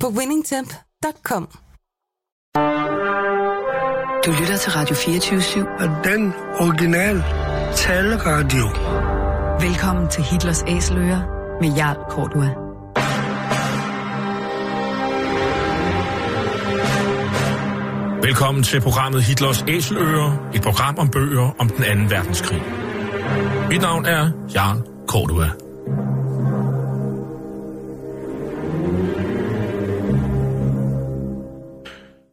på winningtemp.com. Du lytter til Radio 24 Og den original taleradio. Velkommen til Hitlers Æseløer med Jarl Kortua. Velkommen til programmet Hitlers Æseløer, et program om bøger om den anden verdenskrig. Mit navn er Jarl Kortua.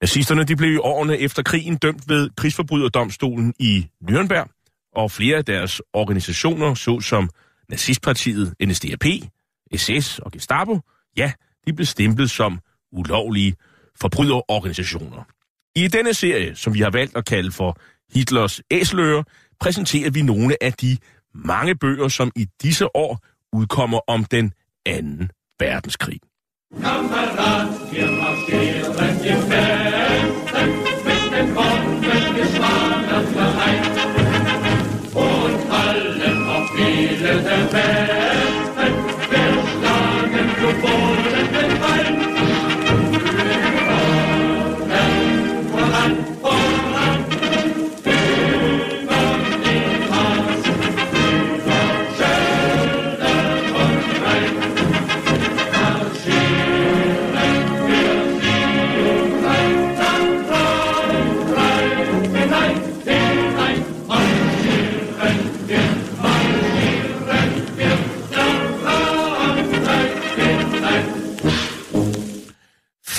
Nazisterne de blev i årene efter krigen dømt ved krigsforbryderdomstolen i Nürnberg, og flere af deres organisationer, såsom nazistpartiet NSDAP, SS og Gestapo, ja, de blev stemplet som ulovlige forbryderorganisationer. I denne serie, som vi har valgt at kalde for Hitlers æsler, præsenterer vi nogle af de mange bøger, som i disse år udkommer om den anden verdenskrig. Kamerad, wir marschieren im Westen mit dem Bombengeschwader vereint und allen auf Wille der Welt.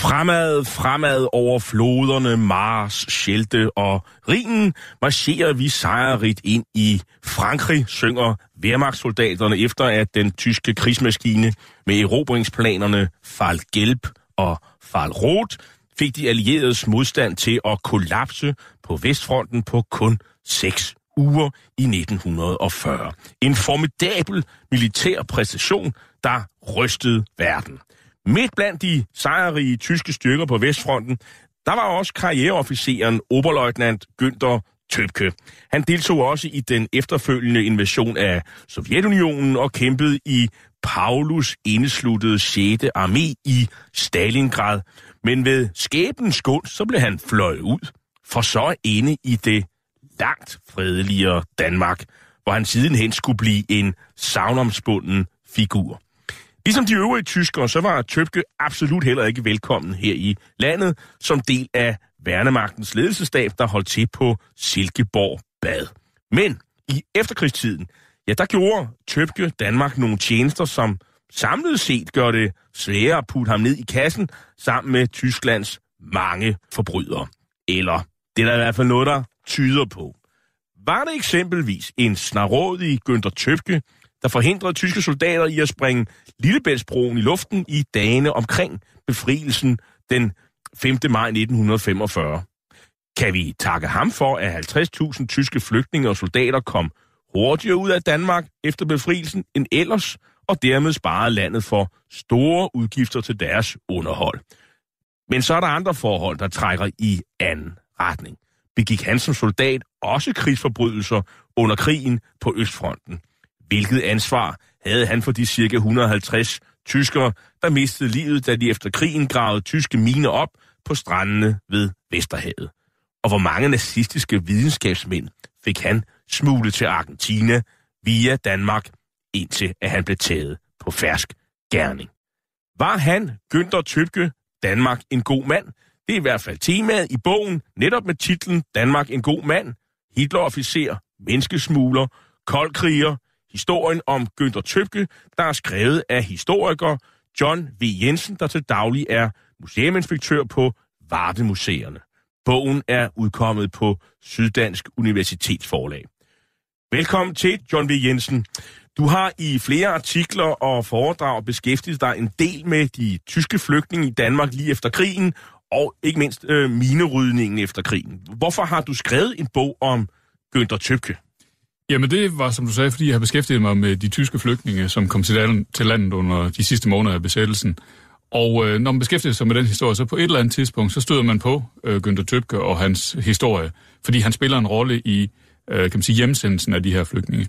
Fremad, fremad over floderne, Mars, Schelte og Rhinen marcherer vi sejrigt ind i Frankrig, synger Wehrmachtssoldaterne efter at den tyske krigsmaskine med erobringsplanerne Fall Gelb og Fall Rot fik de allieredes modstand til at kollapse på Vestfronten på kun seks uger i 1940. En formidabel militær præstation, der rystede verden. Midt blandt de sejrige tyske styrker på Vestfronten, der var også karriereofficeren Oberleutnant Günther Tøbke. Han deltog også i den efterfølgende invasion af Sovjetunionen og kæmpede i Paulus indesluttede 6. armé i Stalingrad. Men ved skæbens gunst, så blev han fløjet ud, for så inde i det langt fredeligere Danmark, hvor han sidenhen skulle blive en savnomsbunden figur. Ligesom de øvrige tyskere, så var Tøbke absolut heller ikke velkommen her i landet som del af værnemagtens ledelsestab, der holdt til på Silkeborg Bad. Men i efterkrigstiden, ja, der gjorde Tøbke Danmark nogle tjenester, som samlet set gør det sværere at putte ham ned i kassen sammen med Tysklands mange forbrydere. Eller det er der i hvert fald noget, der tyder på. Var det eksempelvis en snarådig Günther Tøbke, der forhindrede tyske soldater i at springe Lillebæltsbroen i luften i dagene omkring befrielsen den 5. maj 1945. Kan vi takke ham for, at 50.000 tyske flygtninge og soldater kom hurtigere ud af Danmark efter befrielsen end ellers, og dermed sparede landet for store udgifter til deres underhold. Men så er der andre forhold, der trækker i anden retning. Begik han som soldat også krigsforbrydelser under krigen på Østfronten? Hvilket ansvar havde han for de cirka 150 tyskere, der mistede livet, da de efter krigen gravede tyske miner op på strandene ved Vesterhavet? Og hvor mange nazistiske videnskabsmænd fik han smuglet til Argentina via Danmark, indtil at han blev taget på fersk gerning? Var han, Günther Tøbke, Danmark en god mand? Det er i hvert fald temaet i bogen, netop med titlen Danmark en god mand, Hitlerofficer, menneskesmugler, koldkriger, historien om Günther Tøbke, der er skrevet af historiker John V. Jensen, der til daglig er museuminspektør på Vardemuseerne. Bogen er udkommet på Syddansk Universitetsforlag. Velkommen til, John V. Jensen. Du har i flere artikler og foredrag beskæftiget dig en del med de tyske flygtninge i Danmark lige efter krigen, og ikke mindst øh, minerydningen efter krigen. Hvorfor har du skrevet en bog om Günther Tøbke? Jamen det var, som du sagde, fordi jeg har beskæftiget mig med de tyske flygtninge, som kom til landet, til landet under de sidste måneder af besættelsen. Og øh, når man beskæftiger sig med den historie, så på et eller andet tidspunkt, så støder man på øh, Günther Tøbke og hans historie, fordi han spiller en rolle i øh, kan man sige, hjemsendelsen af de her flygtninge.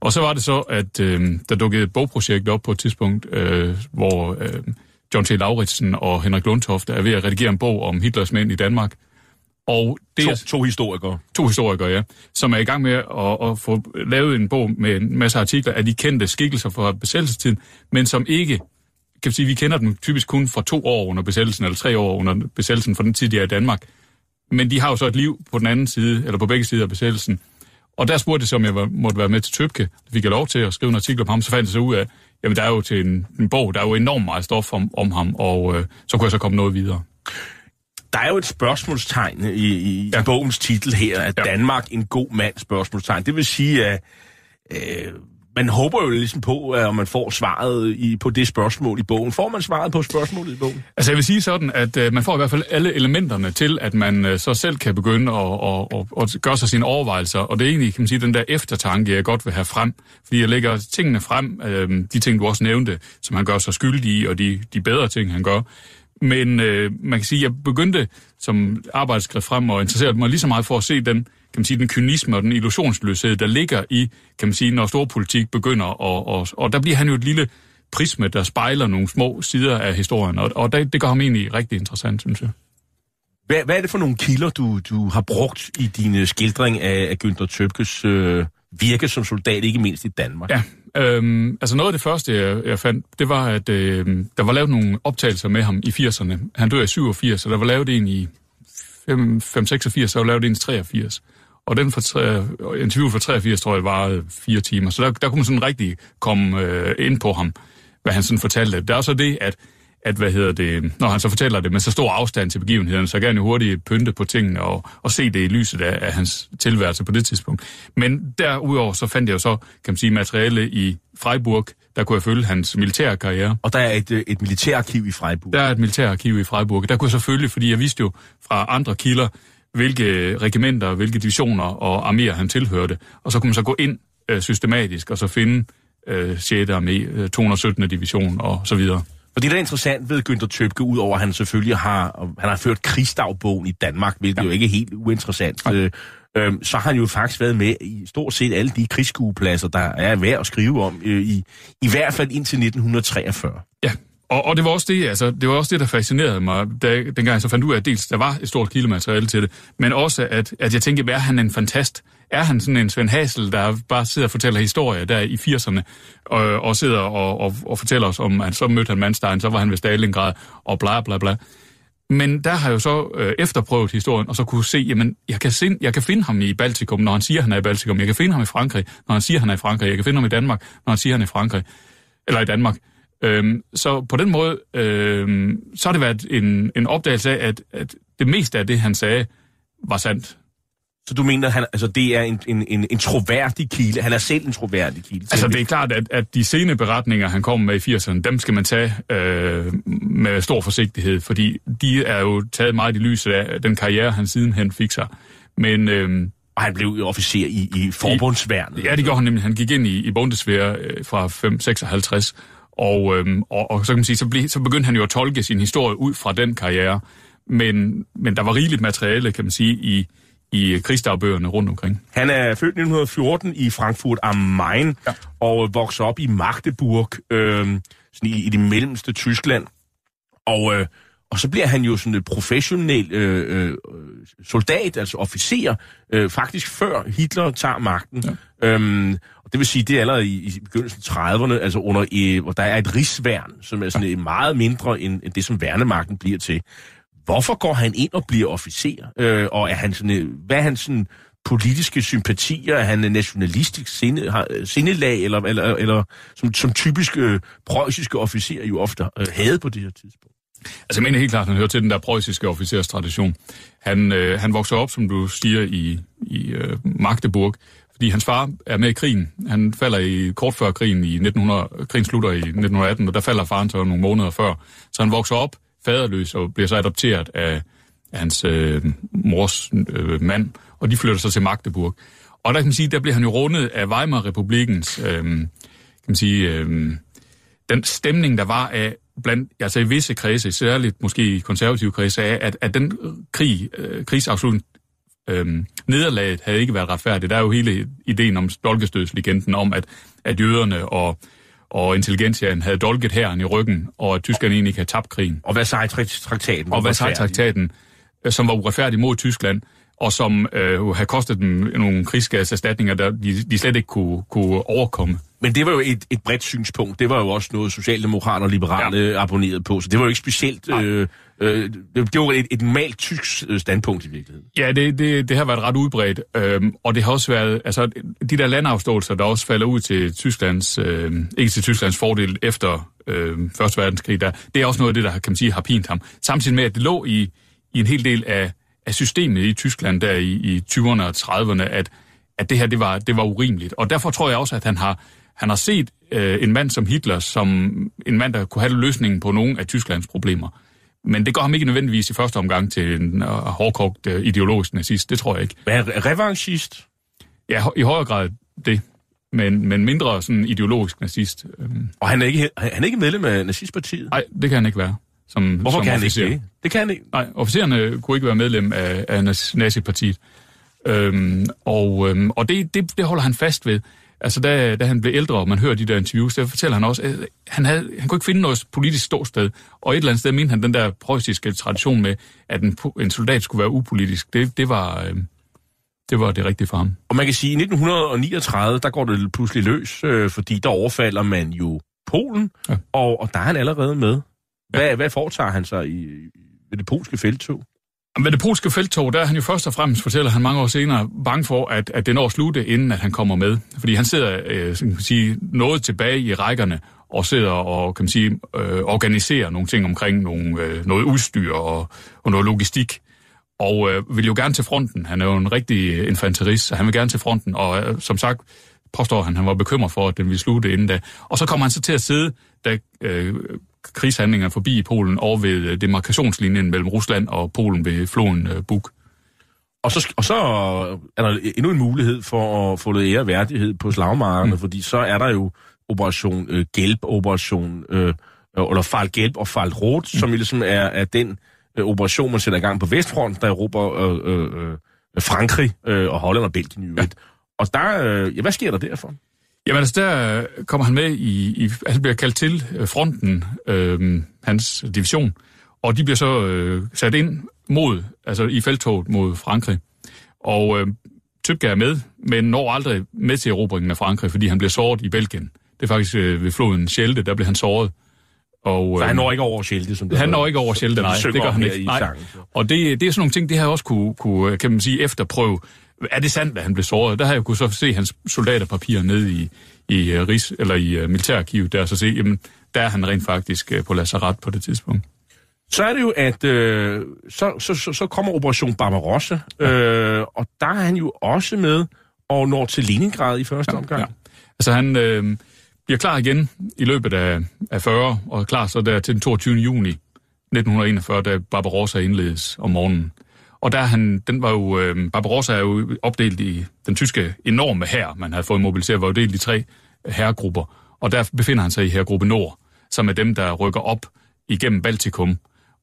Og så var det så, at øh, der dukkede et bogprojekt op på et tidspunkt, øh, hvor øh, John T. Lauritsen og Henrik Lundtoft er ved at redigere en bog om Hitlers mænd i Danmark. Og det To, er to historikere. to historikere, ja, som er i gang med at, at få lavet en bog med en masse artikler af de kendte skikkelser fra besættelsestiden, men som ikke, kan vi sige, vi kender dem typisk kun fra to år under besættelsen, eller tre år under besættelsen fra den tid, de er i Danmark. Men de har jo så et liv på den anden side, eller på begge sider af besættelsen. Og der spurgte jeg så, om jeg var, måtte være med til Tøbke. Det fik jeg lov til at skrive en artikel om ham. Så fandt jeg så ud af, jamen der er jo til en, en bog, der er jo enormt meget stof om, om ham, og øh, så kunne jeg så komme noget videre. Der er jo et spørgsmålstegn i, i Ja. ja. bogens titel her, at Ja. ja. Danmark en god mand, spørgsmålstegn. Det vil sige, at øh, man håber jo ligesom på, at man får svaret i, på det spørgsmål i bogen. Får man svaret på spørgsmålet i bogen? Altså jeg vil sige sådan, at øh, man får i hvert fald alle elementerne til, at man øh, så selv kan begynde at, at, at, at gøre sig sine overvejelser. Og det er egentlig, kan man sige, den der eftertanke, jeg godt vil have frem. Fordi jeg lægger tingene frem, øh, de ting, du også nævnte, som han gør sig skyldig i, og de, de bedre ting, han gør. Men øh, man kan sige, at jeg begyndte som arbejdsskrift frem og interesseret mig lige så meget for at se den, kan man sige, den kynisme og den illusionsløshed, der ligger i, kan man sige, når storpolitik begynder. Og, og, og der bliver han jo et lille prisme, der spejler nogle små sider af historien, og, og det, det gør ham egentlig rigtig interessant, synes jeg. Hvad, hvad er det for nogle kilder, du, du har brugt i din øh, skildring af, af Günther Tøbkes øh, virke som soldat, ikke mindst i Danmark? Ja, øhm, altså noget af det første, jeg, jeg fandt, det var, at øh, der var lavet nogle optagelser med ham i 80'erne. Han dør i 87, og der var lavet en i 5-86, og der var lavet en i 83. Og den for tre, interview for 83, tror jeg, varede fire timer. Så der, der kunne man sådan rigtig komme øh, ind på ham, hvad han sådan fortalte. Der er så det, at at hvad hedder det, når han så fortæller det med så stor afstand til begivenhederne, så gerne hurtigt pynte på tingene og, og se det i lyset af, af hans tilværelse på det tidspunkt. Men derudover så fandt jeg jo så, kan man sige, materiale i Freiburg, der kunne jeg følge hans militære karriere. Og der er et, øh, et militærarkiv i Freiburg. Der er et militærarkiv i Freiburg. Der kunne jeg selvfølgelig, fordi jeg vidste jo fra andre kilder, hvilke regimenter, hvilke divisioner og arméer han tilhørte. Og så kunne man så gå ind øh, systematisk og så finde øh, 6. armé, øh, 217. division og så videre. Og det, der er interessant ved Günther Tøbke, udover at han selvfølgelig har, han har ført krigsdagbogen i Danmark, hvilket ja. jo ikke er helt uinteressant, øh, øh, så har han jo faktisk været med i stort set alle de krigsskuepladser, der er værd at skrive om, øh, i, i hvert fald indtil 1943. Ja, og, og det var også det, altså, det var også det, der fascinerede mig, da, dengang jeg så fandt ud af, at dels der var et stort kildemateriale til det, men også, at, at jeg tænkte, er han en fantast? Er han sådan en Svend Hasel, der bare sidder og fortæller historier der i 80'erne, og, og sidder og, og, og fortæller os om, at så mødte han Manstein, så var han ved Stalingrad, og bla bla bla. Men der har jeg jo så øh, efterprøvet historien, og så kunne se, jamen, jeg kan, sind, jeg kan finde ham i Baltikum, når han siger, han er i Baltikum. Jeg kan finde ham i Frankrig, når han siger, han er i Frankrig. Jeg kan finde ham i Danmark, når han siger, han er i Frankrig. Eller i Danmark. Øhm, så på den måde, øhm, så har det været en, en opdagelse af, at, at det meste af det, han sagde, var sandt. Så du mener, at han, altså, det er en, en, en, en troværdig kilde? Han er selv en troværdig kilde? Altså det er klart, at, at de sene beretninger, han kom med i 80'erne, dem skal man tage øh, med stor forsigtighed, fordi de er jo taget meget i lyset af den karriere, han sidenhen fik sig. Men øh, Og han blev jo officer i, i forbundsværnet. ja, det gjorde han nemlig. Han gik ind i, i Bundeswehr øh, fra 556, og, øh, og, og så kan man sige, så, ble, så begyndte han jo at tolke sin historie ud fra den karriere. Men, men der var rigeligt materiale, kan man sige, i, i krigsdagbøgerne rundt omkring. Han er født 1914 i Frankfurt am Main ja. og vokser op i Magdeburg, øh, sådan i, i det mellemste Tyskland. Og, øh, og så bliver han jo sådan en professionel øh, øh, soldat, altså officer, øh, faktisk før Hitler tager magten. Ja. Øhm, og det vil sige, det er allerede i, i begyndelsen af 30'erne, altså under, øh, hvor der er et rigsværn, som er sådan ja. meget mindre end, end det, som værnemagten bliver til hvorfor går han ind og bliver officer? Øh, og er han sådan, øh, hvad er han sådan, politiske sympatier? Er han nationalistisk sinde, har, øh, sindelag, eller, eller, eller som, som typisk øh, preussiske officerer jo ofte øh, havde på det her tidspunkt? Altså jeg mener helt klart, at han hører til den der preussiske officerstradition. Han, øh, han vokser op, som du siger, i, i øh, Magdeburg, fordi hans far er med i krigen. Han falder i kort før krigen i 1900, krigen slutter i 1918, og der falder faren så nogle måneder før. Så han vokser op faderløs og bliver så adopteret af, af hans øh, mors øh, mand, og de flytter så til Magdeburg. Og der kan man sige, der bliver han jo rundet af Weimar-republikens, øh, kan man sige, øh, den stemning, der var af, blandt, altså i visse kredse, særligt måske i konservative kredse, af, at, at den krig, øh, krigsafslutning, øh, nederlaget havde ikke været retfærdigt. Der er jo hele ideen om dolkestødslegenden om, at, at jøderne og, og intelligentiaen havde dolket herren i ryggen, og at tyskerne egentlig ikke havde tabt krigen. Og Versailles-traktaten. Og Versailles-traktaten, øh, som var uretfærdig mod Tyskland, og som øh, havde kostet dem nogle krigsgaserstatninger, der de, de slet ikke kunne, kunne overkomme. Men det var jo et, et bredt synspunkt. Det var jo også noget, Socialdemokrater og Liberale ja. abonnerede på, så det var jo ikke specielt... Øh, øh, det, det var et, et normalt tysk øh, standpunkt i virkeligheden. Ja, det, det, det har været ret udbredt, øhm, og det har også været... Altså, de der landafståelser, der også falder ud til Tysklands... Øh, ikke til Tysklands fordel efter øh, Første Verdenskrig, der, det er også noget af det, der kan man sige, har pint ham. Samtidig med, at det lå i, i en hel del af, af systemet i Tyskland der i, i 20'erne og 30'erne, at, at det her, det var, det var urimeligt. Og derfor tror jeg også, at han har han har set øh, en mand som Hitler som en mand, der kunne have løsningen på nogle af Tysklands problemer. Men det går ham ikke nødvendigvis i første omgang til en uh, hårdkogt uh, ideologisk nazist. Det tror jeg ikke. Hvad er revanchist? Ja, i højere grad det. Men, men mindre sådan ideologisk nazist. Øhm. Og han er, ikke, han er ikke medlem af nazistpartiet? Nej, det kan han ikke være. Som, Hvorfor som kan officer. han ikke det? Det kan han ikke. Nej, officererne kunne ikke være medlem af, af nazipartiet. Øhm, og øhm, og det, det, det holder han fast ved. Altså, da, da han blev ældre, og man hører de der interviews, der fortæller han også, at han, havde, han kunne ikke finde noget politisk ståsted. Og et eller andet sted mente han den der preussiske tradition med, at en, en soldat skulle være upolitisk. Det, det, var, øh, det var det rigtige for ham. Og man kan sige, at i 1939, der går det pludselig løs, øh, fordi der overfalder man jo Polen, ja. og, og der er han allerede med. Hvad, ja. hvad foretager han sig i, i det polske feltog? Med det polske felttog, der er han jo først og fremmest, fortæller han mange år senere, bange for, at, at det når at slutte, inden at han kommer med. Fordi han sidder øh, kan man sige, noget tilbage i rækkerne, og sidder og kan man sige, øh, organiserer nogle ting omkring nogle, øh, noget udstyr og, og noget logistik. Og øh, vil jo gerne til fronten. Han er jo en rigtig infanterist, så han vil gerne til fronten. Og øh, som sagt, påstår han, han var bekymret for, at den ville slutte inden da. Og så kommer han så til at sidde, da øh, krigshandlinger forbi i Polen over ved øh, demarkationslinjen mellem Rusland og Polen ved floden øh, Buk. Og så, og så er der endnu en mulighed for at få lidt ære og værdighed på slagmarkerne, mm. fordi så er der jo operation øh, Gælp, operation, øh, eller Fall Gælp og Fall Rot, mm. som ligesom er, er den øh, operation, man sætter i gang på Vestfronten, der råber øh, øh, øh, Frankrig øh, og Holland og Belgien. Ja. Og der, øh, ja, hvad sker der derfor? Jamen altså, der kommer han med i, i han bliver kaldt til øh, fronten, øh, hans division, og de bliver så øh, sat ind mod, altså i felttoget mod Frankrig. Og øh, Tybke er med, men når aldrig med til erobringen af Frankrig, fordi han bliver såret i Belgien. Det er faktisk øh, ved floden Schelte, der bliver han såret. Og, så han når ikke over Schelte, som det Han når ikke over Schelte, nej. Det gør han ikke. Nej. Og det, det er sådan nogle ting, det har jeg også kunne, kunne, kan man sige, efterprøve er det sandt, at han blev såret? Der har jeg kunne så se hans soldaterpapirer nede i, i, uh, Rig, eller i uh, militærarkivet der, så se, jamen, der er han rent faktisk uh, på lazaret på det tidspunkt. Så er det jo, at øh, så, så, så, så kommer Operation Barbarossa, ja. øh, og der er han jo også med og når til Leningrad i første ja, omgang. Ja. Altså han øh, bliver klar igen i løbet af, af 40, og er klar så der til den 22. juni 1941, da Barbarossa indledes om morgenen. Og der han, den var jo, øh, Barbarossa er jo opdelt i den tyske enorme hær, man havde fået mobiliseret, var jo delt i tre herregrupper. Og der befinder han sig i herregruppe Nord, som er dem, der rykker op igennem Baltikum,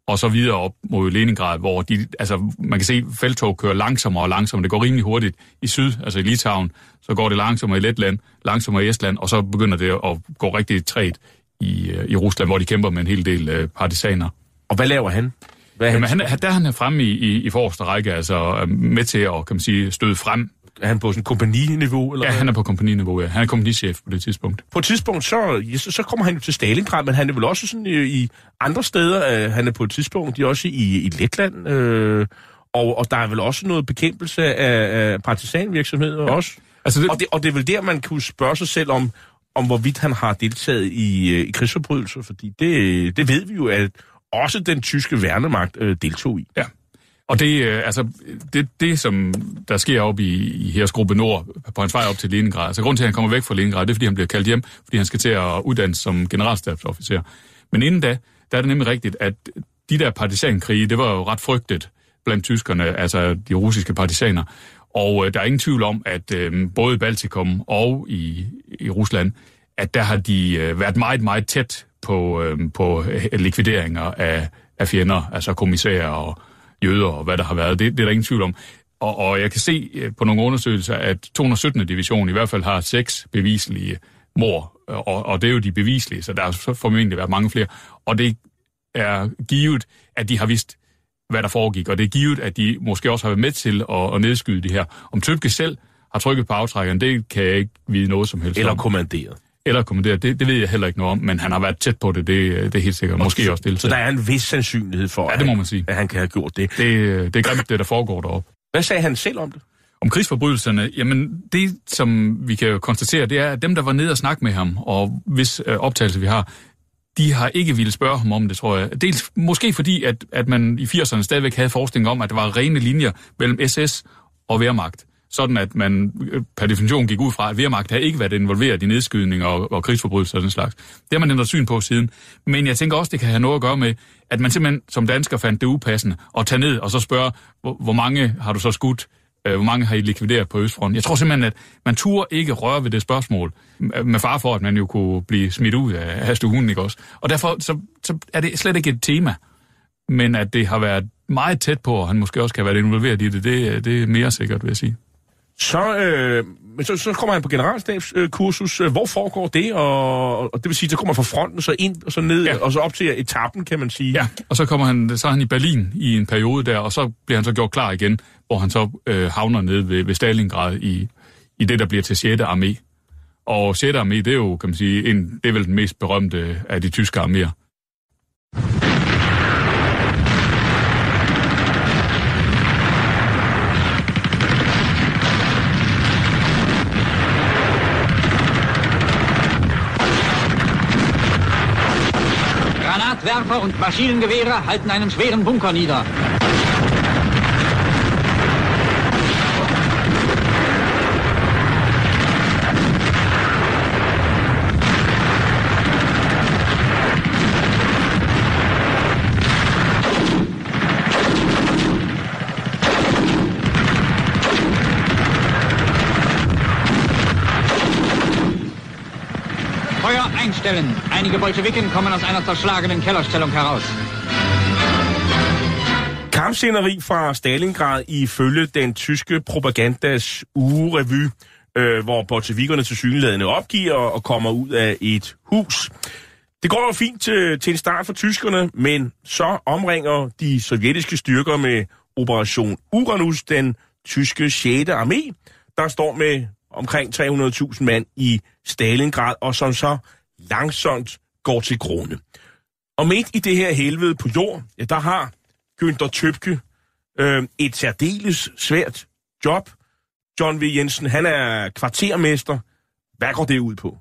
og så videre op mod Leningrad, hvor de, altså, man kan se, at feltog kører langsommere og langsommere. Det går rimelig hurtigt i syd, altså i Litauen, så går det langsommere i Letland, langsommere i Estland, og så begynder det at gå rigtig træt i, øh, i Rusland, hvor de kæmper med en hel del øh, partisaner. Og hvad laver han? Hvad Jamen, han, der han er fremme i, i, i forreste række, altså med til at kan man sige, støde frem er han på sådan kompagniniveau? Eller Ja, han er på kompagniniveau, ja. Han er kompagnichef på det tidspunkt. På et tidspunkt, så, så, kommer han jo til Stalingrad, men han er vel også sådan i, i andre steder. Øh, han er på et tidspunkt de er også i, i Letland, øh, og, og der er vel også noget bekæmpelse af, af partisanvirksomhed ja. også. Altså, det, Og det, og det er vel der, man kunne spørge sig selv om, om hvorvidt han har deltaget i, øh, i krigsforbrydelser, fordi det, det ved vi jo, at også den tyske værnemagt øh, deltog i. Ja. Og det, øh, altså, det, det, som der sker op i, i Hersgruppe Nord på hans vej op til Leningrad, altså grund til, at han kommer væk fra Leningrad, det er, fordi han bliver kaldt hjem, fordi han skal til at uddannes som generalstabsofficer. Men inden da, der er det nemlig rigtigt, at de der partisankrige, det var jo ret frygtet blandt tyskerne, altså de russiske partisaner. Og øh, der er ingen tvivl om, at øh, både i Baltikum og i, i Rusland, at der har de øh, været meget, meget tæt på, øh, på likvideringer af, af fjender, altså kommissærer og jøder og hvad der har været. Det, det er der ingen tvivl om. Og, og jeg kan se øh, på nogle undersøgelser, at 217. division i hvert fald har seks beviselige mor, og, og det er jo de beviselige, så der har formentlig været mange flere. Og det er givet, at de har vidst, hvad der foregik, og det er givet, at de måske også har været med til at, at nedskyde det her. Om Tøbke selv har trykket på aftrækkeren, det kan jeg ikke vide noget som helst Eller om. kommanderet. Eller kommanderet, det, det ved jeg heller ikke noget om, men han har været tæt på det, det, det er helt sikkert. Måske også Så deltaget. der er en vis sandsynlighed for, Ja, det må man sige. at han kan have gjort det. Det, det er grimt, det der foregår deroppe. Hvad sagde han selv om det? Om krigsforbrydelserne, jamen det, som vi kan konstatere, det er, at dem, der var nede og snakke med ham, og hvis øh, optagelse vi har, de har ikke ville spørge ham om det, tror jeg. Dels måske fordi, at, at man i 80'erne stadigvæk havde forestilling om, at der var rene linjer mellem SS og Wehrmacht. Sådan at man øh, per definition gik ud fra, at Wehrmacht havde ikke været involveret i nedskydninger og, og krigsforbrydelser og den slags. Det har man ændret syn på siden. Men jeg tænker også, det kan have noget at gøre med, at man simpelthen som dansker fandt det upassende at tage ned og så spørge, hvor, hvor mange har du så skudt? Øh, hvor mange har I likvideret på Østfronten? Jeg tror simpelthen, at man turde ikke røre ved det spørgsmål, med far for, at man jo kunne blive smidt ud af, hastehunden, stuen, ikke også? Og derfor så, så er det slet ikke et tema, men at det har været meget tæt på, og han måske også kan have været involveret i det, det, det er mere sikkert, vil jeg sige. Så, øh, men så, så kommer han på generalstabskursus. Øh, Hvor foregår det? Og, og det vil sige, så kommer man fra fronten, så ind og så ned, ja. Ja. og så op til etappen, kan man sige. Ja, og så kommer han, så er han i Berlin i en periode der, og så bliver han så gjort klar igen, hvor han så øh, havner nede ved, ved Stalingrad i, i det, der bliver til 6. armé. Og 6. armé, det er jo, kan man sige, en, det er vel den mest berømte af de tyske arméer. Granatwerfer und Maschinengewehre halten einen schweren Bunker nieder. Feuer. Einige Bolschewiken kommen aus einer zerschlagenen Kellerstellung heraus. Kampsceneri fra Stalingrad ifølge den tyske propagandas ugerevy, øh, hvor bolsjevikerne til synlædende opgiver og kommer ud af et hus. Det går jo fint til, til en start for tyskerne, men så omringer de sovjetiske styrker med Operation Uranus den tyske 6. armé, der står med omkring 300.000 mand i Stalingrad, og som så langsomt går til grunde. Og midt i det her helvede på jord, ja, der har Günther Tøbke øh, et særdeles svært job. John V. Jensen, han er kvartermester. Hvad går det ud på?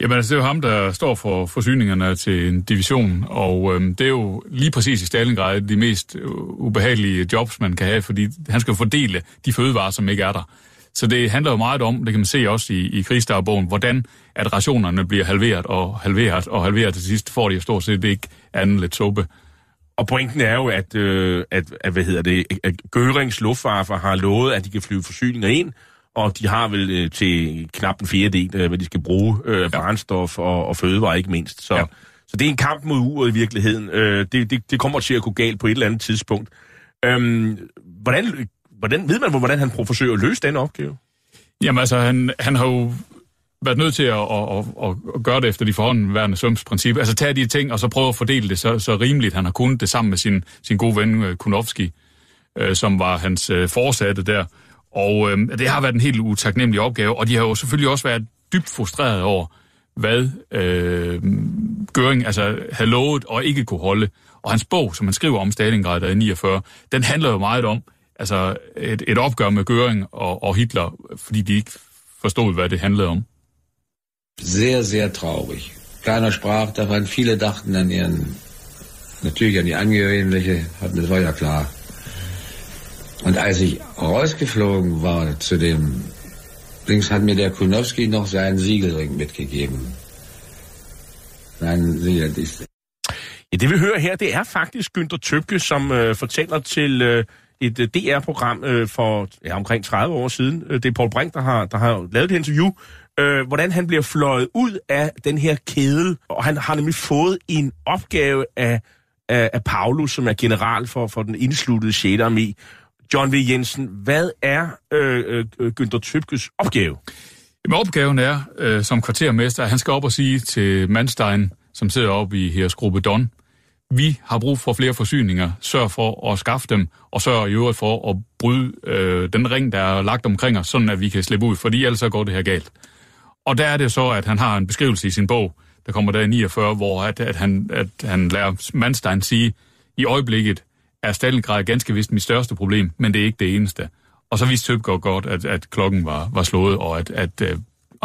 Jamen altså, det er jo ham, der står for forsyningerne til en division, og øhm, det er jo lige præcis i Stalingrad de mest ubehagelige jobs, man kan have, fordi han skal fordele de fødevarer, som ikke er der. Så det handler jo meget om, det kan man se også i, i krigsdagbogen, hvordan at rationerne bliver halveret og halveret og halveret til sidst, får de jo stort set ikke andet lidt suppe. Og pointen er jo, at, øh, at, at hvad hedder det, at Gørings Luftwaffe har lovet, at de kan flyve forsyninger ind, og de har vel øh, til knap en fjerdedel, øh, hvad de skal bruge øh, ja. brændstof og, og fødevarer ikke mindst. Så. Ja. så det er en kamp mod uret i virkeligheden. Øh, det, det, det kommer til at gå galt på et eller andet tidspunkt. Øhm, hvordan, hvordan ved man, hvordan han forsøger at løse den opgave? Jamen altså, han, han har jo været nødt til at, at, at, at gøre det efter de forhåndværende sømsprincip. Altså tage de ting, og så prøve at fordele det så, så rimeligt. Han har kunnet det sammen med sin, sin gode ven øh, Kunowski, Kunovski, øh, som var hans øh, forsatte der. Og øh, det har været en helt utaknemmelig opgave, og de har jo selvfølgelig også været dybt frustreret over, hvad øh, Göring altså, havde lovet og ikke kunne holde. Og hans bog, som han skriver om Stalingrad i 49, den handler jo meget om altså et, et opgør med Göring og, og Hitler, fordi de ikke forstod, hvad det handlede om. Sehr, sehr traurig. Keiner sprach davon, viele dachten an ihren, natürlich an die Angehörigen, hatten, das war ja klar. Und als ich rausgeflogen war zu dem Dings, hat mir der Kunowski noch seinen Siegelring mitgegeben. Seinen Siegel, Ja, det vi hører her, det er faktisk Günther Tøbke, som øh, fortæller til øh, et øh, DR-program øh, for ja, omkring 30 år siden. Øh, det er Paul Brink, der har, der har lavet det interview, øh, hvordan han bliver fløjet ud af den her kæde, og han har nemlig fået en opgave af, af, af Paulus, som er general for, for den indsluttede 6. armé. John V. Jensen, hvad er øh, øh, Günther Tøbkes opgave? Jamen, opgaven er, øh, som kvartermester, at han skal op og sige til Manstein, som sidder oppe i her gruppe Don, vi har brug for flere forsyninger, sørg for at skaffe dem, og sørg i øvrigt for at bryde øh, den ring, der er lagt omkring os, sådan at vi kan slippe ud, fordi ellers så går det her galt. Og der er det så, at han har en beskrivelse i sin bog, der kommer der i 49, hvor at, at, han, at han lærer Manstein sige, i øjeblikket er Stalingrad ganske vist mit største problem, men det er ikke det eneste. Og så vidste Tøbgaard godt, at, at klokken var, var slået, og at, at øh, uh,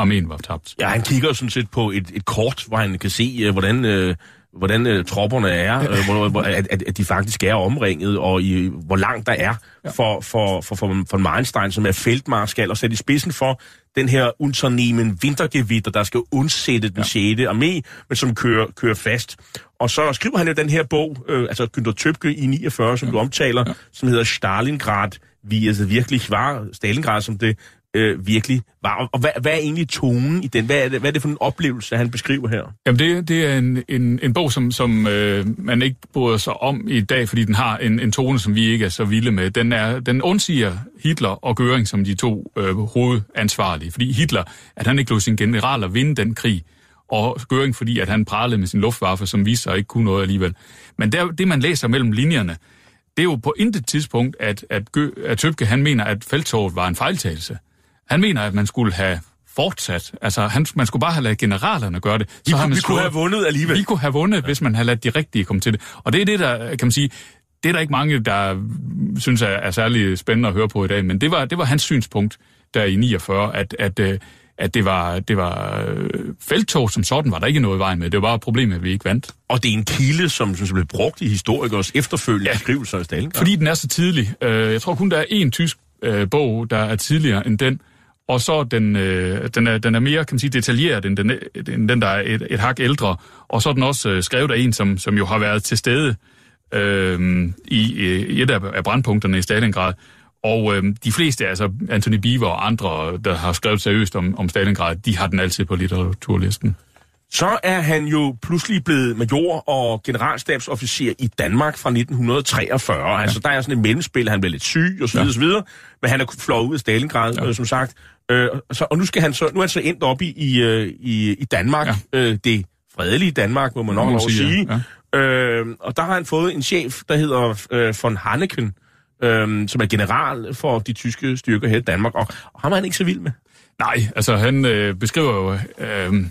arméen var tabt. Ja, han kigger sådan set på et, et kort, hvor han kan se, øh, hvordan, øh, hvordan øh, tropperne er, øh, hvor, hvor, at, at, de faktisk er omringet, og i, hvor langt der er for, for, for, for, for Meinstein, som er feltmarskal, og sætte i spidsen for den her Unternehmen Wintergewitter, der skal undsætte den 6. armé, men som kører, kører fast. Og så skriver han jo den her bog, øh, altså Günther Tøbke i 49, som du omtaler, ja. som hedder Stalingrad, vi altså virkelig var, Stalingrad som det øh, virkelig var. Og, og hvad, hvad er egentlig tonen i den? Hvad er det, hvad er det for en oplevelse, han beskriver her? Jamen, det, det er en, en, en bog, som, som øh, man ikke bryder sig om i dag, fordi den har en, en tone, som vi ikke er så vilde med. Den, er, den undsiger Hitler og Göring som de to øh, hovedansvarlige. Fordi Hitler, at han ikke lod sin generaler vinde den krig, og Göring, fordi at han pralede med sin luftwaffe, som viste sig ikke kunne noget alligevel. Men der, det, man læser mellem linjerne, det er jo på intet tidspunkt, at, at, Gø, at Tøbke han mener, at felttoget var en fejltagelse. Han mener, at man skulle have fortsat. Altså, han, man skulle bare have ladet generalerne gøre det. Vi, har kunne, man vi kunne have vundet alligevel. Vi kunne have vundet, ja. hvis man havde ladet de rigtige komme til det. Og det er det, der, kan man sige, det er der ikke mange, der synes er, er særlig spændende at høre på i dag, men det var, det var hans synspunkt der i 49, at, at, øh, at det var, det var øh, feltog som sådan, var der ikke noget i vejen med. Det var bare problemet, at vi ikke vandt. Og det er en kilde, som, som blev brugt i historikers efterfølgende ja. skrivelser af Stalingrad. Fordi den er så tidlig. Øh, jeg tror kun, der er én tysk bog, der er tidligere end den, og så den, øh, den, er, den er mere kan man sige, detaljeret end den, end den der er et, et hak ældre. Og så er den også øh, skrevet af en, som, som jo har været til stede øh, i, i et af, af brandpunkterne i Stalingrad. Og øh, de fleste, altså Anthony Beaver og andre, der har skrevet seriøst om, om Stalingrad, de har den altid på litteraturlisten. Så er han jo pludselig blevet major og generalstabsofficer i Danmark fra 1943. Ja. Altså, der er sådan et mellemspil, han blev lidt syg og så videre, ja. så videre, men han er flået ud af Stalingrad, ja. øh, som sagt. Øh, så, og nu, skal han så, nu er han så endt op i, i, øh, i, i Danmark, ja. øh, det fredelige Danmark, må man nok lov at sige. Ja. Øh, og der har han fået en chef, der hedder øh, von Hanneken, øh, som er general for de tyske styrker her i Danmark, og, og ham er han ikke så vild med. Nej, altså han øh, beskriver jo øh,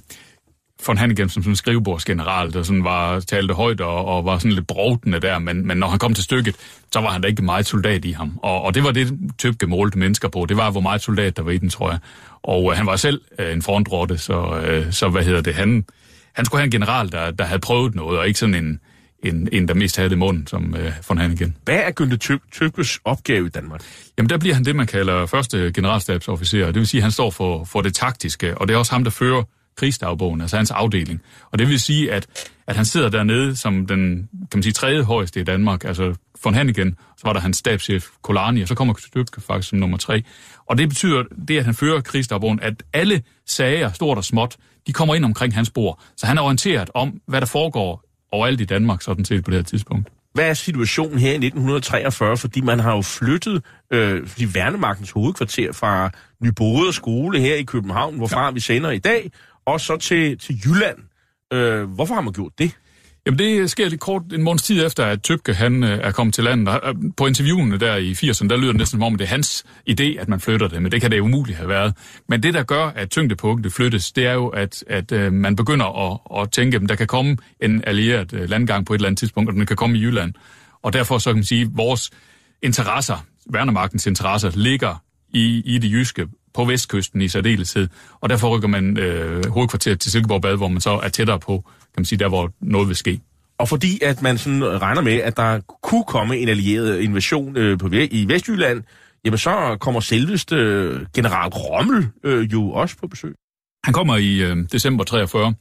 von Hanneken som sådan en skrivebordsgeneral, der sådan var, talte højt og, og var sådan lidt brovtende der, men, men når han kom til stykket, så var han da ikke meget soldat i ham. Og, og det var det, Tøbke målte mennesker på. Det var, hvor meget soldat der var i den, tror jeg. Og øh, han var selv øh, en frontrotte, så, øh, så hvad hedder det, han, han skulle have en general, der, der havde prøvet noget, og ikke sådan en, en, en der mest havde det i munden, som øh, von Hanneken. Hvad er Günther Tøb Tøbkes opgave i Danmark? Jamen, der bliver han det, man kalder første generalstabsofficer. Det vil sige, at han står for, for det taktiske, og det er også ham, der fører krigsdagbogen, altså hans afdeling. Og det vil sige, at, at han sidder dernede som den, kan man sige, tredje højeste i Danmark, altså von Hannigan, så var der hans stabschef Kolani, og så kommer Støbke faktisk som nummer tre. Og det betyder, det at han fører krigsdagbogen, at alle sager, stort og småt, de kommer ind omkring hans bord. Så han er orienteret om, hvad der foregår overalt i Danmark, sådan set på det her tidspunkt. Hvad er situationen her i 1943? Fordi man har jo flyttet øh, fordi Værnemagtens hovedkvarter fra Nyborg skole her i København, hvorfra ja. vi sender i dag, og så til, til Jylland. Øh, hvorfor har man gjort det? Jamen det sker lidt kort en måneds tid efter, at Tøbke han øh, er kommet til landet. Og, øh, På interviewene der i 80'erne, der lyder det næsten som om, det er hans idé, at man flytter det, men det kan det umuligt have været. Men det, der gør, at tyngdepunktet flyttes, det er jo, at, at øh, man begynder at, at tænke, at der kan komme en allieret øh, landgang på et eller andet tidspunkt, og den kan komme i Jylland. Og derfor så kan man sige, at vores interesser, Værnemagtens interesser, ligger i, i det jyske på vestkysten i særdeleshed. Og derfor rykker man øh, hovedkvarteret til Silkeborg Bad, hvor man så er tættere på, kan man sige, der hvor noget vil ske. Og fordi at man sådan regner med, at der kunne komme en allieret invasion øh, på, i Vestjylland, jamen så kommer selveste øh, general Rommel øh, jo også på besøg. Han kommer i øh, december 43,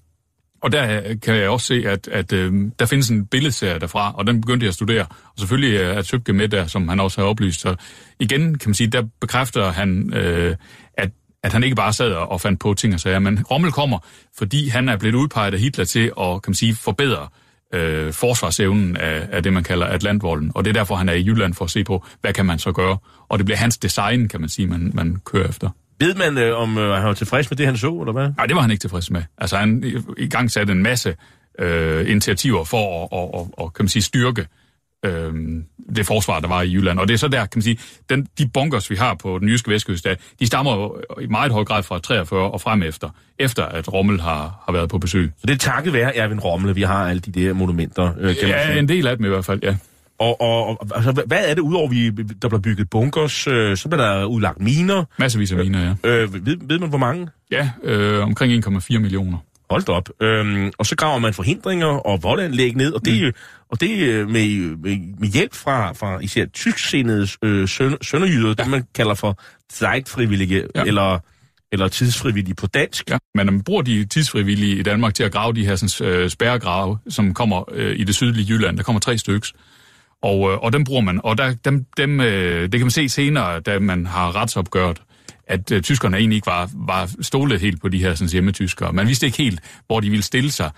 og der øh, kan jeg også se, at, at øh, der findes en billedserie derfra, og den begyndte jeg at studere. Og selvfølgelig øh, er Tøbke med der, som han også har oplyst. Så igen, kan man sige, der bekræfter han, øh, at, at han ikke bare sad og og fandt på ting og sager, men Rommel kommer, fordi han er blevet udpeget af Hitler til at, kan man sige, forbedre øh, forsvarsevnen af, af det, man kalder Atlantvolden. Og det er derfor, han er i Jylland for at se på, hvad kan man så gøre. Og det bliver hans design, kan man sige, man, man kører efter. Ved man, øh, om øh, han var tilfreds med det, han så, eller hvad? Nej, det var han ikke tilfreds med. Altså, han i- gang satte en masse øh, initiativer for at, og, og, og, kan man sige, styrke øh, det forsvar, der var i Jylland. Og det er så der, kan man sige, den, de bunkers, vi har på den jyske vestkyst, de stammer i meget høj grad fra 43 og frem efter, efter at Rommel har, har været på besøg. Så det er takket være Erwin Rommel, vi har alle de der monumenter. Øh, kan man Ja, sige. en del af dem i hvert fald, ja. Og, og, og altså, hvad- er det, udover vi, der bliver bygget bunkers, øh, så bliver der udlagt miner. Masservis af miner, ja. Øh, ved, ved man, hvor mange? Ja, øh, omkring 1,4 millioner. Hold op. Øhm, og så graver man forhindringer og voldanlæg ned, og det, mm. og det øh, med, med, med hjælp fra, fra især tysksindede øh, søn, sønderjyder, ja. det man kalder for zeitfrivillige, ja. Eller, eller tidsfrivillige på dansk. Ja, men man bruger de tidsfrivillige i Danmark til at grave de her sådan, øh, spærregrave, som kommer øh, i det sydlige Jylland. Der kommer tre stykker. Og, øh, og dem bruger man. Og der, dem, dem, øh, det kan man se senere, da man har retsopgørt, at øh, tyskerne egentlig ikke var, var stolet helt på de her sådan, hjemmetyskere. Man vidste ikke helt, hvor de ville stille sig,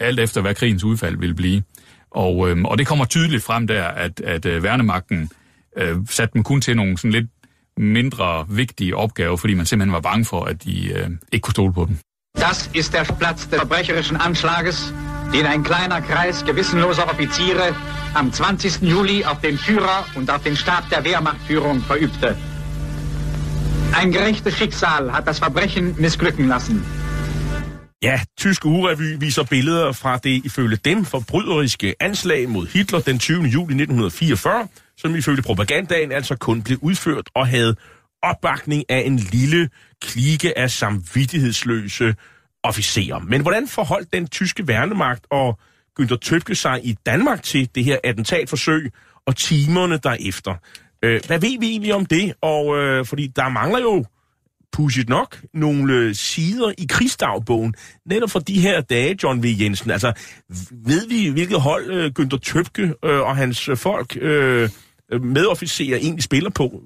alt efter hvad krigens udfald ville blive. Og, øh, og det kommer tydeligt frem der, at, at øh, værnemagten øh, satte dem kun til nogle sådan lidt mindre vigtige opgaver, fordi man simpelthen var bange for, at de øh, ikke kunne stole på dem. Das ist der Platz des verbrecherischen Anschlages, den ein kleiner Kreis gewissenloser Offiziere am 20. Juli auf den Führer und auf den Stab der Wehrmachtführung verübte. Ein gerechtes Schicksal hat das Verbrechen missglücken lassen. Ja, tysk ugerevy viser billeder fra det ifølge dem forbryderiske anslag mod Hitler den 20. juli 1944, som ifølge propagandaen altså kun blev udført og havde opbakning af en lille klike af samvittighedsløse officerer. Men hvordan forholdt den tyske værnemagt og Günther Tøbke sig i Danmark til det her attentatforsøg og timerne derefter? Øh, hvad ved vi egentlig om det? Og øh, fordi der mangler jo pudsigt nok nogle øh, sider i krigsdagbogen, netop for de her dage, John V. Jensen. Altså, ved vi, hvilket hold øh, Günther Tøbke øh, og hans folk, øh, øh medofficerer, egentlig spiller på?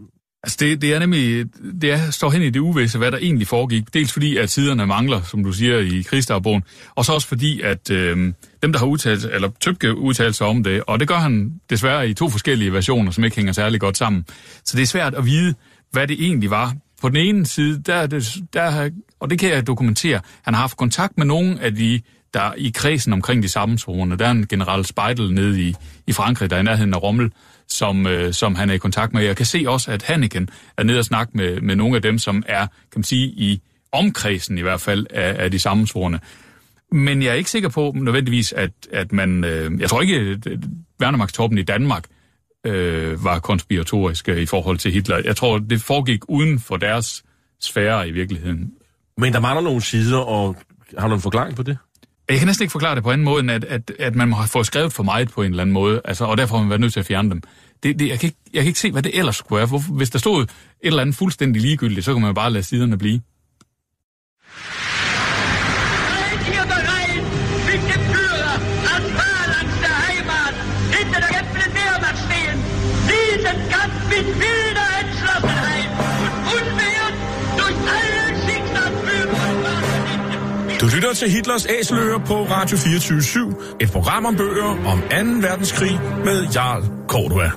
Altså det, det er nemlig, det er, står hen i det uvisse, hvad der egentlig foregik. Dels fordi, at tiderne mangler, som du siger, i krigsdagbogen, og så også fordi, at øh, dem, der har udtalt, eller Tøbke udtalt sig om det, og det gør han desværre i to forskellige versioner, som ikke hænger særlig godt sammen. Så det er svært at vide, hvad det egentlig var. På den ene side, der, der, der og det kan jeg dokumentere, han har haft kontakt med nogle af de, der i kredsen omkring de sammensvorene. Der er en general Speidel nede i, i Frankrig, der er i nærheden af Rommel, som, øh, som han er i kontakt med. Jeg kan se også, at Hanneken er nede og snakke med, med nogle af dem, som er, kan man sige, i omkredsen i hvert fald af, af de sammensvorene. Men jeg er ikke sikker på nødvendigvis, at, at man... Øh, jeg tror ikke, at øh, Værnemagtstoppen i Danmark øh, var konspiratoriske øh, i forhold til Hitler. Jeg tror, det foregik uden for deres sfære i virkeligheden. Men der mangler nogle sider, og har du en forklaring på det? Jeg kan næsten ikke forklare det på anden måde, end at, at, at man må have fået skrevet for meget på en eller anden måde, altså, og derfor har man været nødt til at fjerne dem. Det, det, jeg, kan ikke, jeg kan ikke se, hvad det ellers skulle være. Hvis der stod et eller andet fuldstændig ligegyldigt, så kan man bare lade siderne blive. Lytter til Hitlers Æseløer på Radio 24-7, et program om bøger om 2. verdenskrig med Jarl Cordua.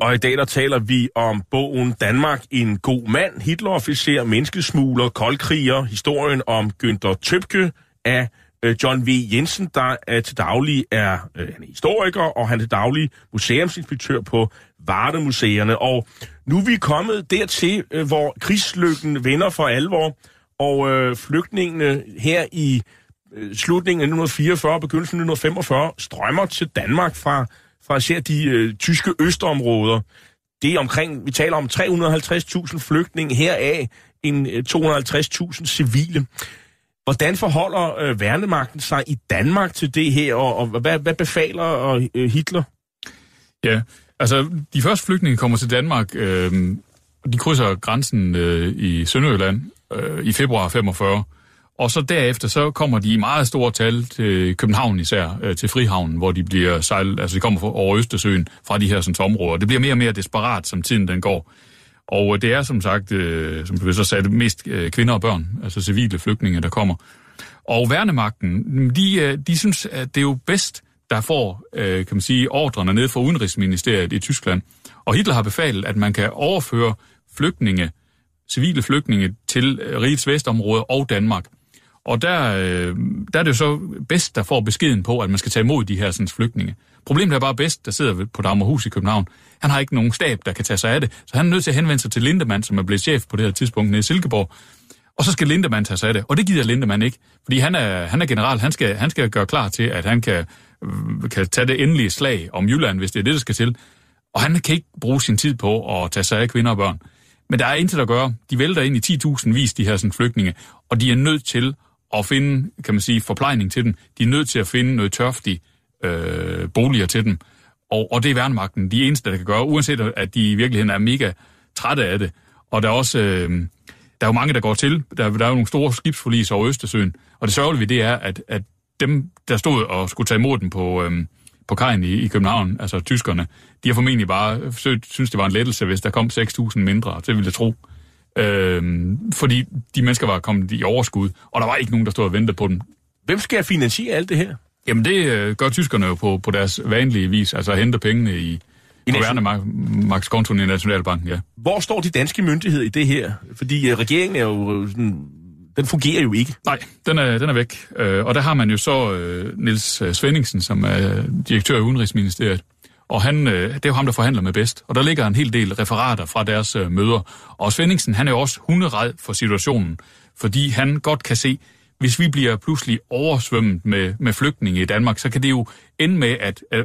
Og i dag der taler vi om bogen Danmark en god mand, Hitlerofficer, menneskesmugler, koldkriger, historien om Günther Tøbke af øh, John V. Jensen, der er til daglig er, øh, han er historiker, og han er til daglig museumsinspektør på Vardemuseerne. Og nu er vi kommet dertil, øh, hvor krigslykken vender for alvor, og øh, flygtningene her i øh, slutningen af 1944 og begyndelsen af 1945 strømmer til Danmark fra, fra især de øh, tyske østområder. Det er omkring, vi taler om 350.000 flygtninge heraf, en øh, 250.000 civile. Hvordan forholder øh, værnemagten sig i Danmark til det her, og, og hvad, hvad befaler øh, Hitler? Ja, altså de første flygtninge kommer til Danmark, øh, de krydser grænsen øh, i Sønderjylland øh, i februar 45, og så derefter så kommer de i meget store tal til København især, øh, til Frihavnen, hvor de bliver sejlet, altså de kommer over Østersøen fra de her sådan, områder. Det bliver mere og mere desperat, som tiden den går. Og øh, det er som sagt, øh, som du så sagde, mest øh, kvinder og børn, altså civile flygtninge, der kommer. Og værnemagten, de, øh, de synes, at det er jo bedst, der får, øh, kan man sige, ordrene ned fra Udenrigsministeriet i Tyskland. Og Hitler har befalet, at man kan overføre flygtninge, civile flygtninge til øh, rigets vestområde og Danmark. Og der, øh, der er det jo så bedst, der får beskeden på, at man skal tage imod de her sådan, flygtninge. Problemet er bare bedst, der sidder på Dammerhus i København. Han har ikke nogen stab, der kan tage sig af det, så han er nødt til at henvende sig til Lindemann, som er blevet chef på det her tidspunkt nede i Silkeborg. Og så skal Lindemann tage sig af det, og det gider Lindemann ikke, fordi han er, han er general, han skal, han skal gøre klar til, at han kan, kan tage det endelige slag om Jylland, hvis det er det, der skal til. Og han kan ikke bruge sin tid på at tage sig af kvinder og børn. Men der er intet at gøre. De vælter ind i 10.000 vis, de her sådan, flygtninge, og de er nødt til at finde, kan man sige, forplejning til dem. De er nødt til at finde noget tørftigt øh, boliger til dem. Og, og det er værnemagten de eneste, der kan gøre, uanset at de i virkeligheden er mega trætte af det. Og der er også, øh, der er jo mange, der går til. Der, der er jo nogle store skibsforlis over Østersøen. Og det sørgelige ved det er, at, at dem, der stod og skulle tage imod dem på, øh, på kajen i, i København, altså tyskerne, de har formentlig bare synes, det var en lettelse, hvis der kom 6.000 mindre. Det ville jeg tro. Øh, fordi de mennesker var kommet i overskud, og der var ikke nogen, der stod og ventede på dem. Hvem skal finansiere alt det her? Jamen det øh, gør tyskerne jo på, på deres vanlige vis, altså hente pengene i, I Værnemarkskontoen i Nationalbanken, ja. Hvor står de danske myndigheder i det her? Fordi uh, regeringen er jo sådan, den fungerer jo ikke. Nej, den er, den er væk. Øh, og der har man jo så øh, Nils øh, Svendingsen, som er direktør i Udenrigsministeriet. Og han, øh, det er jo ham, der forhandler med bedst. Og der ligger en hel del referater fra deres øh, møder. Og Svendingsen, han er jo også hunderad for situationen, fordi han godt kan se, hvis vi bliver pludselig oversvømmet med, med flygtninge i Danmark, så kan det jo ende med, at, at,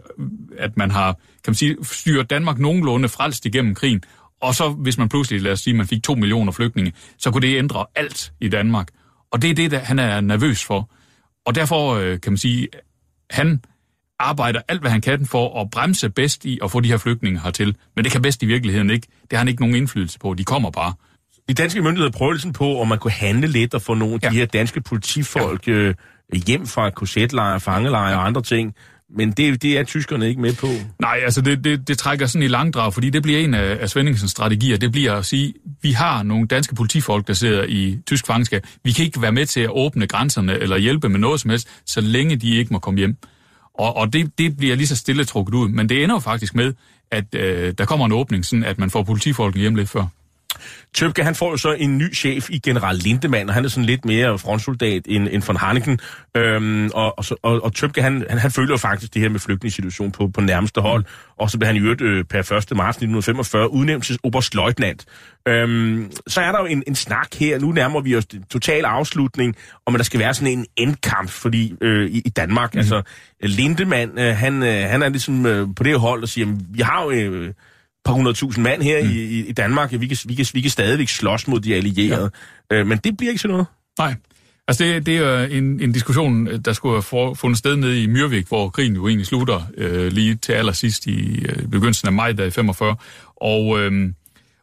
at man har kan man sige, styret Danmark nogenlunde frelst igennem krigen, og så hvis man pludselig, lad os sige, man fik to millioner flygtninge, så kunne det ændre alt i Danmark. Og det er det, der han er nervøs for. Og derfor øh, kan man sige, han arbejder alt, hvad han kan for at bremse bedst i at få de her flygtninge hertil. Men det kan bedst i virkeligheden ikke. Det har han ikke nogen indflydelse på. De kommer bare de danske myndigheder prøvede ligesom på, om man kunne handle lidt og få nogle af ja. de her danske politifolk ja. øh, hjem fra korsetlejre, fangelejre og andre ting. Men det, det er tyskerne ikke med på. Nej, altså det, det, det trækker sådan i langdrag, fordi det bliver en af, af Svendingsens strategier. Det bliver at sige, vi har nogle danske politifolk, der sidder i tysk fangenskab. Vi kan ikke være med til at åbne grænserne eller hjælpe med noget som helst, så længe de ikke må komme hjem. Og, og det, det bliver lige så stille trukket ud. Men det ender jo faktisk med, at øh, der kommer en åbning, sådan at man får politifolkene hjem lidt før. Tøbke, han får jo så en ny chef i general Lindemann, og han er sådan lidt mere frontsoldat end, end von Hanneken. Øhm, og, og, og, og Tøbke, han, han, han føler jo faktisk det her med flygtningssituation på, på nærmeste hold, og så bliver han i øvrigt øh, per 1. marts 1945 udnævnt til oberstløjtnant. Øhm, så er der jo en, en snak her, nu nærmer vi os total afslutning, om at der skal være sådan en endkamp fordi, øh, i, i Danmark. Mm. Altså, Lindemann, øh, han, øh, han er ligesom øh, på det hold og siger, vi har jo... Øh, par hundredtusind mand her mm. i, i Danmark. Vi kan, vi, kan, vi kan stadigvæk slås mod de allierede. Ja. Øh, men det bliver ikke sådan noget. Nej. Altså det, det er en, en diskussion, der skulle have fundet sted nede i Myrvik, hvor krigen jo egentlig slutter øh, lige til allersidst i øh, begyndelsen af maj der i 45. Og, øh,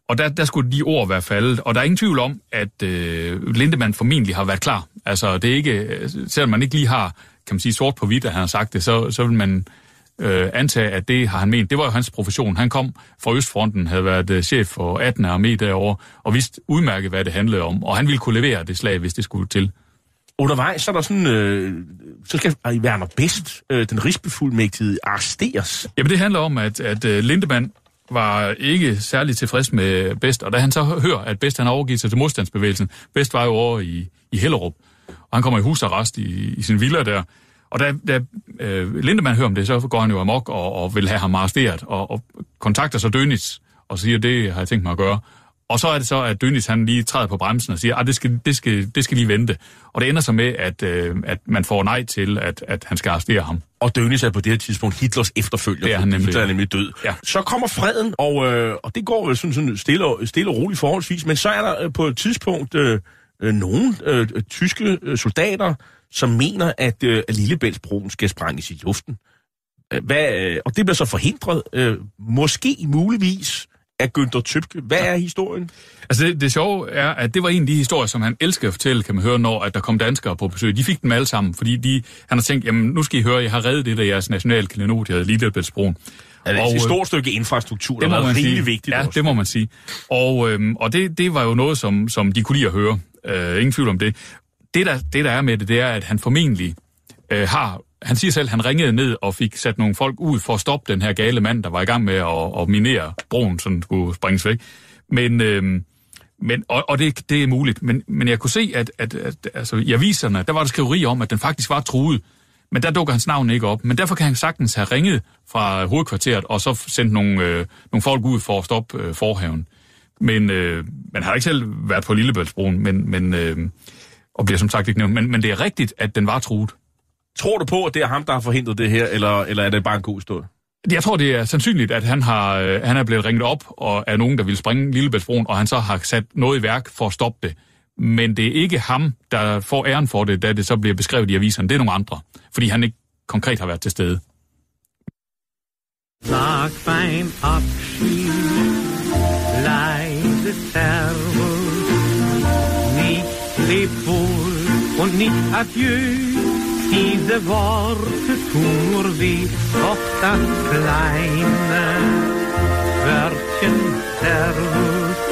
og der, der skulle de ord være faldet. Og der er ingen tvivl om, at øh, Lindemann formentlig har været klar. Altså det er ikke, selvom man ikke lige har, kan man sige, sort på hvidt, at han har sagt det, så, så vil man øh, antage, at det har han ment. Det var jo hans profession. Han kom fra Østfronten, havde været øh, chef for 18. armé derovre, og vidste udmærket, hvad det handlede om. Og han ville kunne levere det slag, hvis det skulle til. Undervejs så er der sådan, øh, så skal Werner Best, øh, den rigsbefuldmægtige, arresteres. Jamen det handler om, at, at uh, Lindemann var ikke særlig tilfreds med Best, og da han så hører, at Best han har overgivet sig til modstandsbevægelsen, Best var jo over i, i Hellerup, og han kommer i husarrest i, i sin villa der, og da, da øh, Lindemann hører om det, så går han jo amok og, og vil have ham arresteret, og, og kontakter så Dönitz og siger, det har jeg tænkt mig at gøre. Og så er det så, at Dönitz han lige træder på bremsen og siger, at det skal, det, skal, det skal lige vente. Og det ender så med, at, øh, at man får nej til, at, at han skal arrestere ham. Og Dönitz er på det her tidspunkt Hitlers efterfølger, Det er han nemlig. Hitler er nemlig død. Ja. Så kommer freden, og, øh, og det går jo sådan, sådan stille, og, stille og roligt forholdsvis, men så er der øh, på et tidspunkt øh, øh, nogle øh, tyske øh, soldater, som mener, at, øh, at Lillebæltsbroen skal sprænges i luften. Øh, Hvad, øh, og det bliver så forhindret, øh, måske muligvis, af Günther Tøbke. Hvad er historien? Altså det, det sjove er, at det var en af de historier, som han elsker at fortælle, kan man høre, når at der kom danskere på besøg. De fik dem alle sammen, fordi de, han har tænkt, jamen nu skal I høre, jeg har reddet det af jeres nationale klenod, jeg havde Lillebæltsbroen. Det Og, et øh, stort stykke infrastruktur, der Det må var man rimelig sige. vigtigt Ja, også. det må man sige. Og, øhm, og det, det var jo noget, som, som de kunne lide at høre. Øh, ingen tvivl om det. Det der, det, der er med det, det er, at han formentlig øh, har... Han siger selv, at han ringede ned og fik sat nogle folk ud for at stoppe den her gale mand, der var i gang med at, at minere broen, så den skulle springes væk. Men, Øh, men, og, og det, det er muligt. Men, men jeg kunne se, at, at, at altså, i aviserne, der var der skriveri om, at den faktisk var truet. Men der dukker hans navn ikke op. Men derfor kan han sagtens have ringet fra hovedkvarteret, og så sendt nogle, øh, nogle folk ud for at stoppe øh, forhaven. Men øh, man har ikke selv været på Lillebæltsbroen, men, men, øh, og bliver som sagt ikke nævnt. Men, men det er rigtigt, at den var truet. Tror du på, at det er ham, der har forhindret det her, eller, eller er det bare en god historie? Jeg tror, det er sandsynligt, at han, har, øh, han er blevet ringet op og er nogen, der vil springe Lillebæltsbroen, og han så har sat noget i værk for at stoppe det. Men det er ikke ham, der får æren for det, da det så bliver beskrevet i aviserne. Det er nogle andre, fordi han ikke konkret har været til stede. Sag beim Abschied leise nicht leb wohl und nicht adieu. Diese Worte tun nur weh, doch das kleine Wörtchen Servus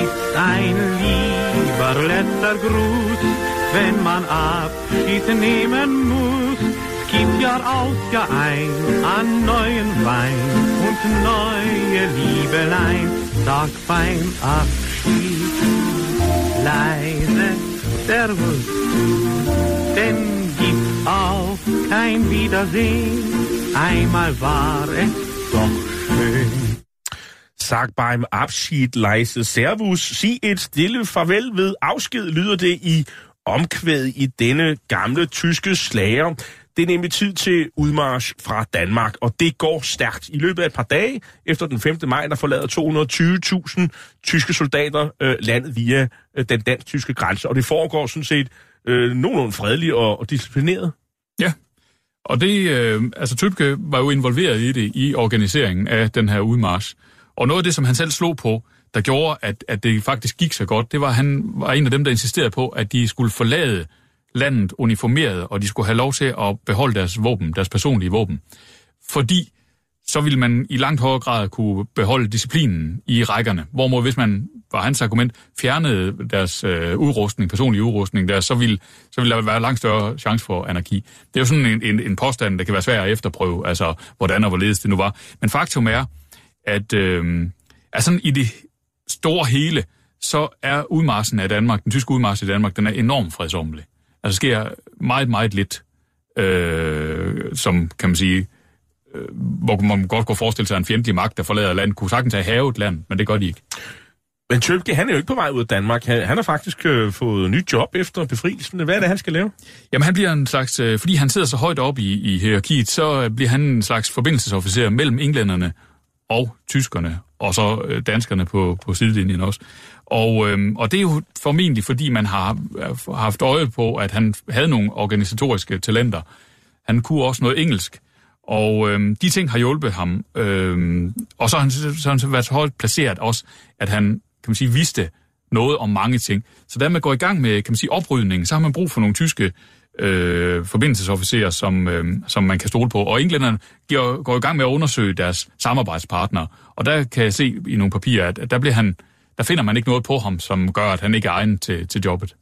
ist ein lieber letzter Gruß, wenn man Abschied nehmen muss. Es gibt Jahr aus, Jahr ein an neuen Wein und neue Liebelein. Sag beim Abschied leise Servus, denn gibt auch kein Wiedersehen. Einmal war es doch schön. Sag beim Abschied leise servus. Sig et stille farvel ved afsked, lyder det i omkvæd i denne gamle tyske slager. Det er nemlig tid til udmarsch fra Danmark, og det går stærkt. I løbet af et par dage efter den 5. maj, der forlader 220.000 tyske soldater øh, landet via øh, den dansk-tyske grænse, og det foregår sådan set øh, nogenlunde fredeligt og, og disciplineret. Ja, og det, øh, altså Tøbke var jo involveret i det, i organiseringen af den her udmarsch. Og noget af det, som han selv slog på, der gjorde, at, at det faktisk gik så godt, det var, at han var en af dem, der insisterede på, at de skulle forlade landet uniformeret, og de skulle have lov til at beholde deres våben, deres personlige våben. Fordi så ville man i langt højere grad kunne beholde disciplinen i rækkerne. Hvorimod hvis man, var hans argument, fjernede deres øh, udrustning, personlig udrustning, der, så, ville, så ville der være langt større chance for anarki. Det er jo sådan en, en, en påstand, der kan være svær at efterprøve, altså hvordan og hvorledes det nu var. Men faktum er, at øh, altså i det store hele, så er udmarsen af Danmark, den tyske udmarsch i Danmark, den er enormt fredsommelig. Altså sker meget, meget lidt, øh, som kan man sige, øh, hvor man godt kunne forestille sig, en fjendtlig magt, der forlader landet, kunne sagtens have havet land, men det gør de ikke. Men Tøbke, han er jo ikke på vej ud af Danmark. Han, han har faktisk øh, fået nyt job efter befrielsen. Hvad er det, han skal lave? Jamen han bliver en slags, øh, fordi han sidder så højt op i, i hierarkiet, så øh, bliver han en slags forbindelsesofficer mellem englænderne og tyskerne, og så øh, danskerne på, på sidelinjen også. Og, øhm, og det er jo formentlig, fordi man har har haft øje på, at han havde nogle organisatoriske talenter. Han kunne også noget engelsk, og øhm, de ting har hjulpet ham. Øhm, og så har han, så har han været så højt placeret også, at han kan man sige, vidste noget om mange ting. Så da man går i gang med kan man sige, oprydningen, så har man brug for nogle tyske øh, forbindelsesofficerer, som, øh, som man kan stole på. Og englænderne går, går i gang med at undersøge deres samarbejdspartnere. Og der kan jeg se i nogle papirer, at, at der, bliver han, der finder man ikke noget på ham, som gør, at han ikke er egen til, til jobbet.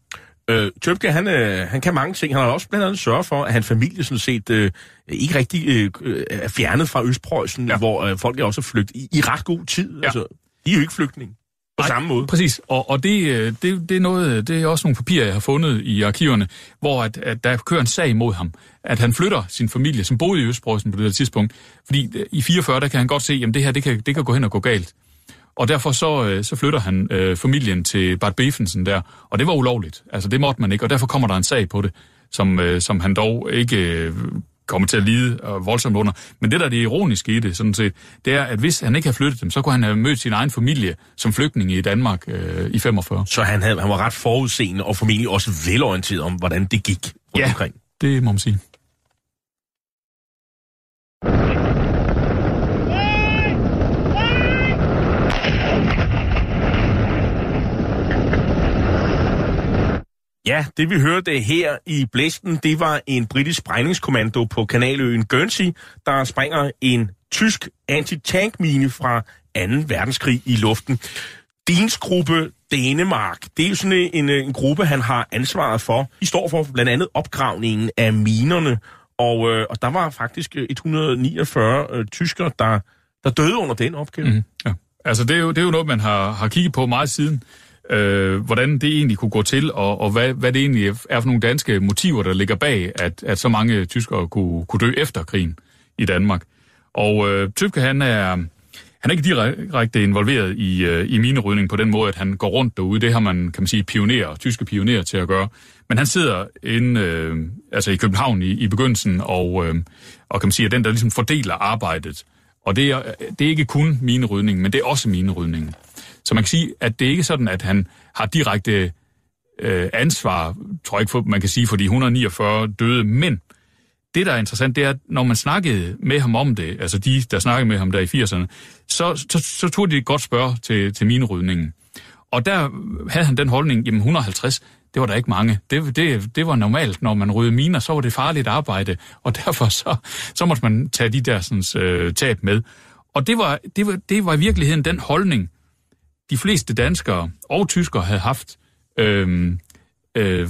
Øh, Tøbke, han, øh, han kan mange ting. Han har også blandt andet sørget for, at hans familie sådan set øh, ikke rigtig øh, øh, er fjernet fra Østpreussen, ja. hvor øh, folk er også flygtet i, i ret god tid. Ja. Altså, de er jo ikke flygtninge på Nej, samme måde. Præcis, og, og det, øh, det, det, er noget, det er også nogle papirer, jeg har fundet i arkiverne, hvor at, at der kører en sag mod ham. At han flytter sin familie, som boede i Østpreussen på det her tidspunkt. Fordi øh, i 44, der kan han godt se, at det her det kan, det kan gå hen og gå galt. Og derfor så, øh, så flytter han øh, familien til Bart Befensen der, og det var ulovligt. Altså det måtte man ikke, og derfor kommer der en sag på det, som, øh, som han dog ikke øh, kommer til at lide øh, voldsomt under. Men det, der er det ironiske i det, sådan set, det er, at hvis han ikke havde flyttet dem, så kunne han have mødt sin egen familie som flygtning i Danmark øh, i 45. Så han, havde, han var ret forudseende og formentlig også velorienteret om, hvordan det gik rundt Ja. omkring. Det må man sige. Ja, det vi hørte her i blæsten, det var en britisk sprængningskommando på kanaløen Guernsey, der springer en tysk anti-tankmine fra 2. verdenskrig i luften. Dins gruppe Danemark, det er jo sådan en, øh, en, gruppe, han har ansvaret for. De står for blandt andet opgravningen af minerne, og, øh, og der var faktisk øh, 149 øh, tyskere, der, der døde under den opgave. Mm, ja. Altså, det er, jo, det er jo noget, man har, har kigget på meget siden. Øh, hvordan det egentlig kunne gå til, og, og hvad, hvad det egentlig er for nogle danske motiver, der ligger bag, at, at så mange tyskere kunne, kunne dø efter krigen i Danmark. Og øh, Tøbke, han er, han er ikke direkte involveret i, øh, i minerydning på den måde, at han går rundt derude. Det har man, kan man sige, pionerer, tyske pionerer til at gøre. Men han sidder inde, øh, altså i København i, i begyndelsen, og, øh, og kan man sige, at den, der ligesom fordeler arbejdet. Og det er, det er ikke kun minerydning, men det er også minerydningen. Så man kan sige, at det er ikke sådan, at han har direkte øh, ansvar, tror jeg ikke, for, man kan sige, for de 149 døde, men det, der er interessant, det er, at når man snakkede med ham om det, altså de, der snakkede med ham der i 80'erne, så, så, så tog de et godt spørg til, til minerydningen. Og der havde han den holdning, jamen 150, det var der ikke mange. Det, det, det var normalt, når man rydde miner, så var det farligt arbejde, og derfor så, så måtte man tage de der sådan, øh, tab med. Og det var, det, var, det var i virkeligheden den holdning, de fleste danskere og tyskere havde haft øhm, øh, øh,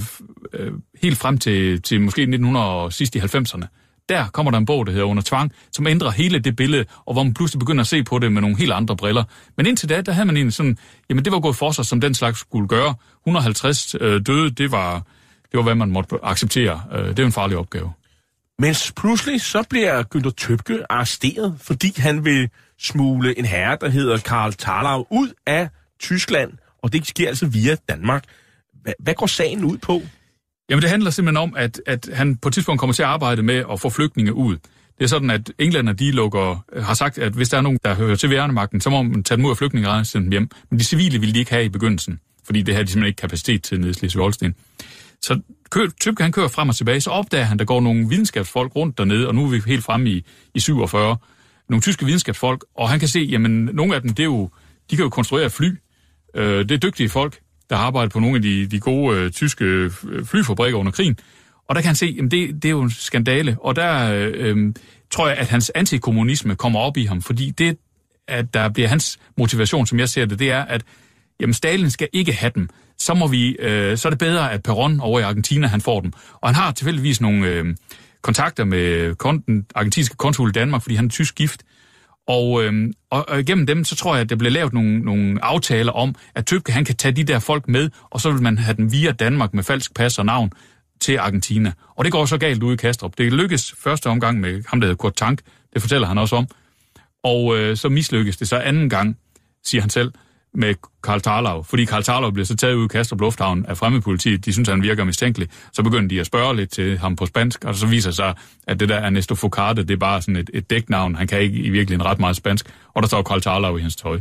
øh, helt frem til, til måske 1900 sidst i 90'erne. Der kommer der en bog, der hedder Under Tvang, som ændrer hele det billede, og hvor man pludselig begynder at se på det med nogle helt andre briller. Men indtil da, der havde man egentlig sådan, jamen det var gået for sig, som den slags skulle gøre. 150 øh, døde, det var, det var, hvad man måtte acceptere. Øh, det er en farlig opgave. Men pludselig så bliver Günther Tøbke arresteret, fordi han vil smule en herre, der hedder Karl Tarlau, ud af Tyskland, og det sker altså via Danmark. Hvad, hvad går sagen ud på? Jamen det handler simpelthen om, at, at han på et tidspunkt kommer til at arbejde med at få flygtninge ud. Det er sådan, at englænder de lukker, øh, har sagt, at hvis der er nogen, der hører til værnemagten, så må man tage dem ud af flygtninge og sende dem hjem. Men de civile ville de ikke have i begyndelsen, fordi det havde de simpelthen ikke kapacitet til nede i Slesvig-Holsten. Så kø, Tøbke, han kører frem og tilbage, så opdager han, der går nogle videnskabsfolk rundt dernede, og nu er vi helt fremme i, i 47, nogle tyske videnskabsfolk, og han kan se, jamen nogle af dem, det er jo, de kan jo konstruere fly. Øh, det er dygtige folk, der har arbejdet på nogle af de, de gode øh, tyske øh, flyfabrikker under krigen. Og der kan han se, at det, det er jo en skandale. Og der øh, øh, tror jeg, at hans antikommunisme kommer op i ham, fordi det, at der bliver hans motivation, som jeg ser det, det er, at jamen, Stalin skal ikke have dem. Så, må vi, øh, så er det bedre, at Peron over i Argentina, han får dem. Og han har tilfældigvis nogle øh, kontakter med kon- den argentinske konsul i Danmark, fordi han er tysk gift. Og, øh, og, og igennem dem, så tror jeg, at der bliver lavet nogle, nogle aftaler om, at Tøbke han kan tage de der folk med, og så vil man have dem via Danmark med falsk pas og navn til Argentina. Og det går så galt ude i Kastrup. Det lykkes første omgang med ham, der hedder Kurt Tank. Det fortæller han også om. Og øh, så mislykkes det så anden gang, siger han selv, med Karl Tarlov, Fordi Karl Tarlov bliver så taget ud i Kastrup Lufthavn af fremmedpolitiet. De synes, han virker mistænkelig. Så begynder de at spørge lidt til ham på spansk, og så viser sig, at det der Ernesto Focarte, det er bare sådan et, et dæknavn. Han kan ikke i virkeligheden ret meget spansk. Og der står Karl Tarlov i hans tøj.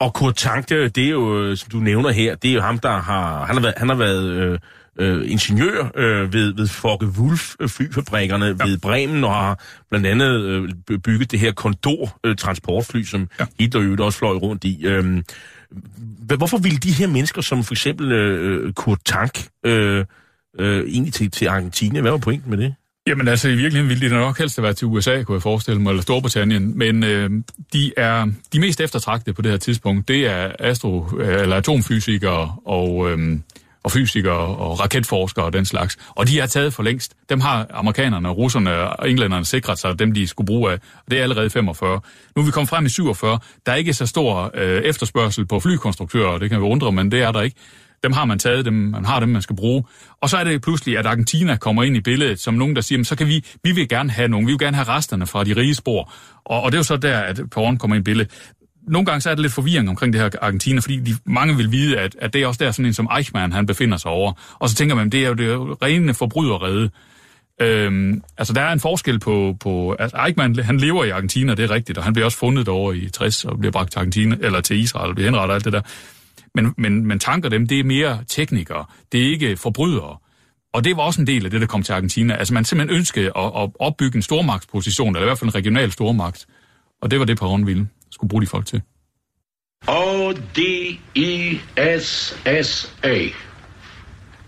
Og Kurt Tank, det, det er jo, som du nævner her, det er jo ham, der har, han har været, han har været øh, øh, ingeniør øh, ved, ved Focke Wulf øh, flyfabrikkerne ja. ved Bremen, og har blandt andet øh, by- bygget det her Condor øh, transportfly, som ja. Hitler jo også fløj rundt i. Øh, hvorfor ville de her mennesker, som for eksempel øh, Kurt Tank, øh, øh, egentlig til, til Argentina, hvad var pointen med det? Jamen altså, i virkeligheden ville de nok helst have været til USA, kunne jeg forestille mig, eller Storbritannien. Men øh, de er de mest eftertragtede på det her tidspunkt, det er astro, eller atomfysikere og, øh, og fysikere og raketforskere og den slags. Og de er taget for længst. Dem har amerikanerne, russerne og englænderne sikret sig, dem de skulle bruge af. Og det er allerede 45. Nu er vi kommet frem i 47. Der er ikke så stor øh, efterspørgsel på flykonstruktører, det kan vi undre, men det er der ikke. Dem har man taget, dem, man har dem, man skal bruge. Og så er det pludselig, at Argentina kommer ind i billedet, som nogen, der siger, så kan vi, vi vil gerne have nogen, vi vil gerne have resterne fra de rige spor. Og, og det er jo så der, at Perron kommer ind i billedet nogle gange så er det lidt forvirring omkring det her Argentina, fordi de, mange vil vide, at, at det er også der sådan en som Eichmann, han befinder sig over. Og så tænker man, det er jo det rene forbryderrede. Øhm, altså, der er en forskel på... på altså, Eichmann, han lever i Argentina, det er rigtigt, og han bliver også fundet derovre i 60 og bliver bragt til Argentina, eller til Israel og bliver henrettet og alt det der. Men, men, men tanker dem, det er mere teknikere, det er ikke forbrydere. Og det var også en del af det, der kom til Argentina. Altså, man simpelthen ønskede at, at opbygge en stormagtsposition, eller i hvert fald en regional stormagt. Og det var det, på ville skulle bruge de folk til. ODESSA,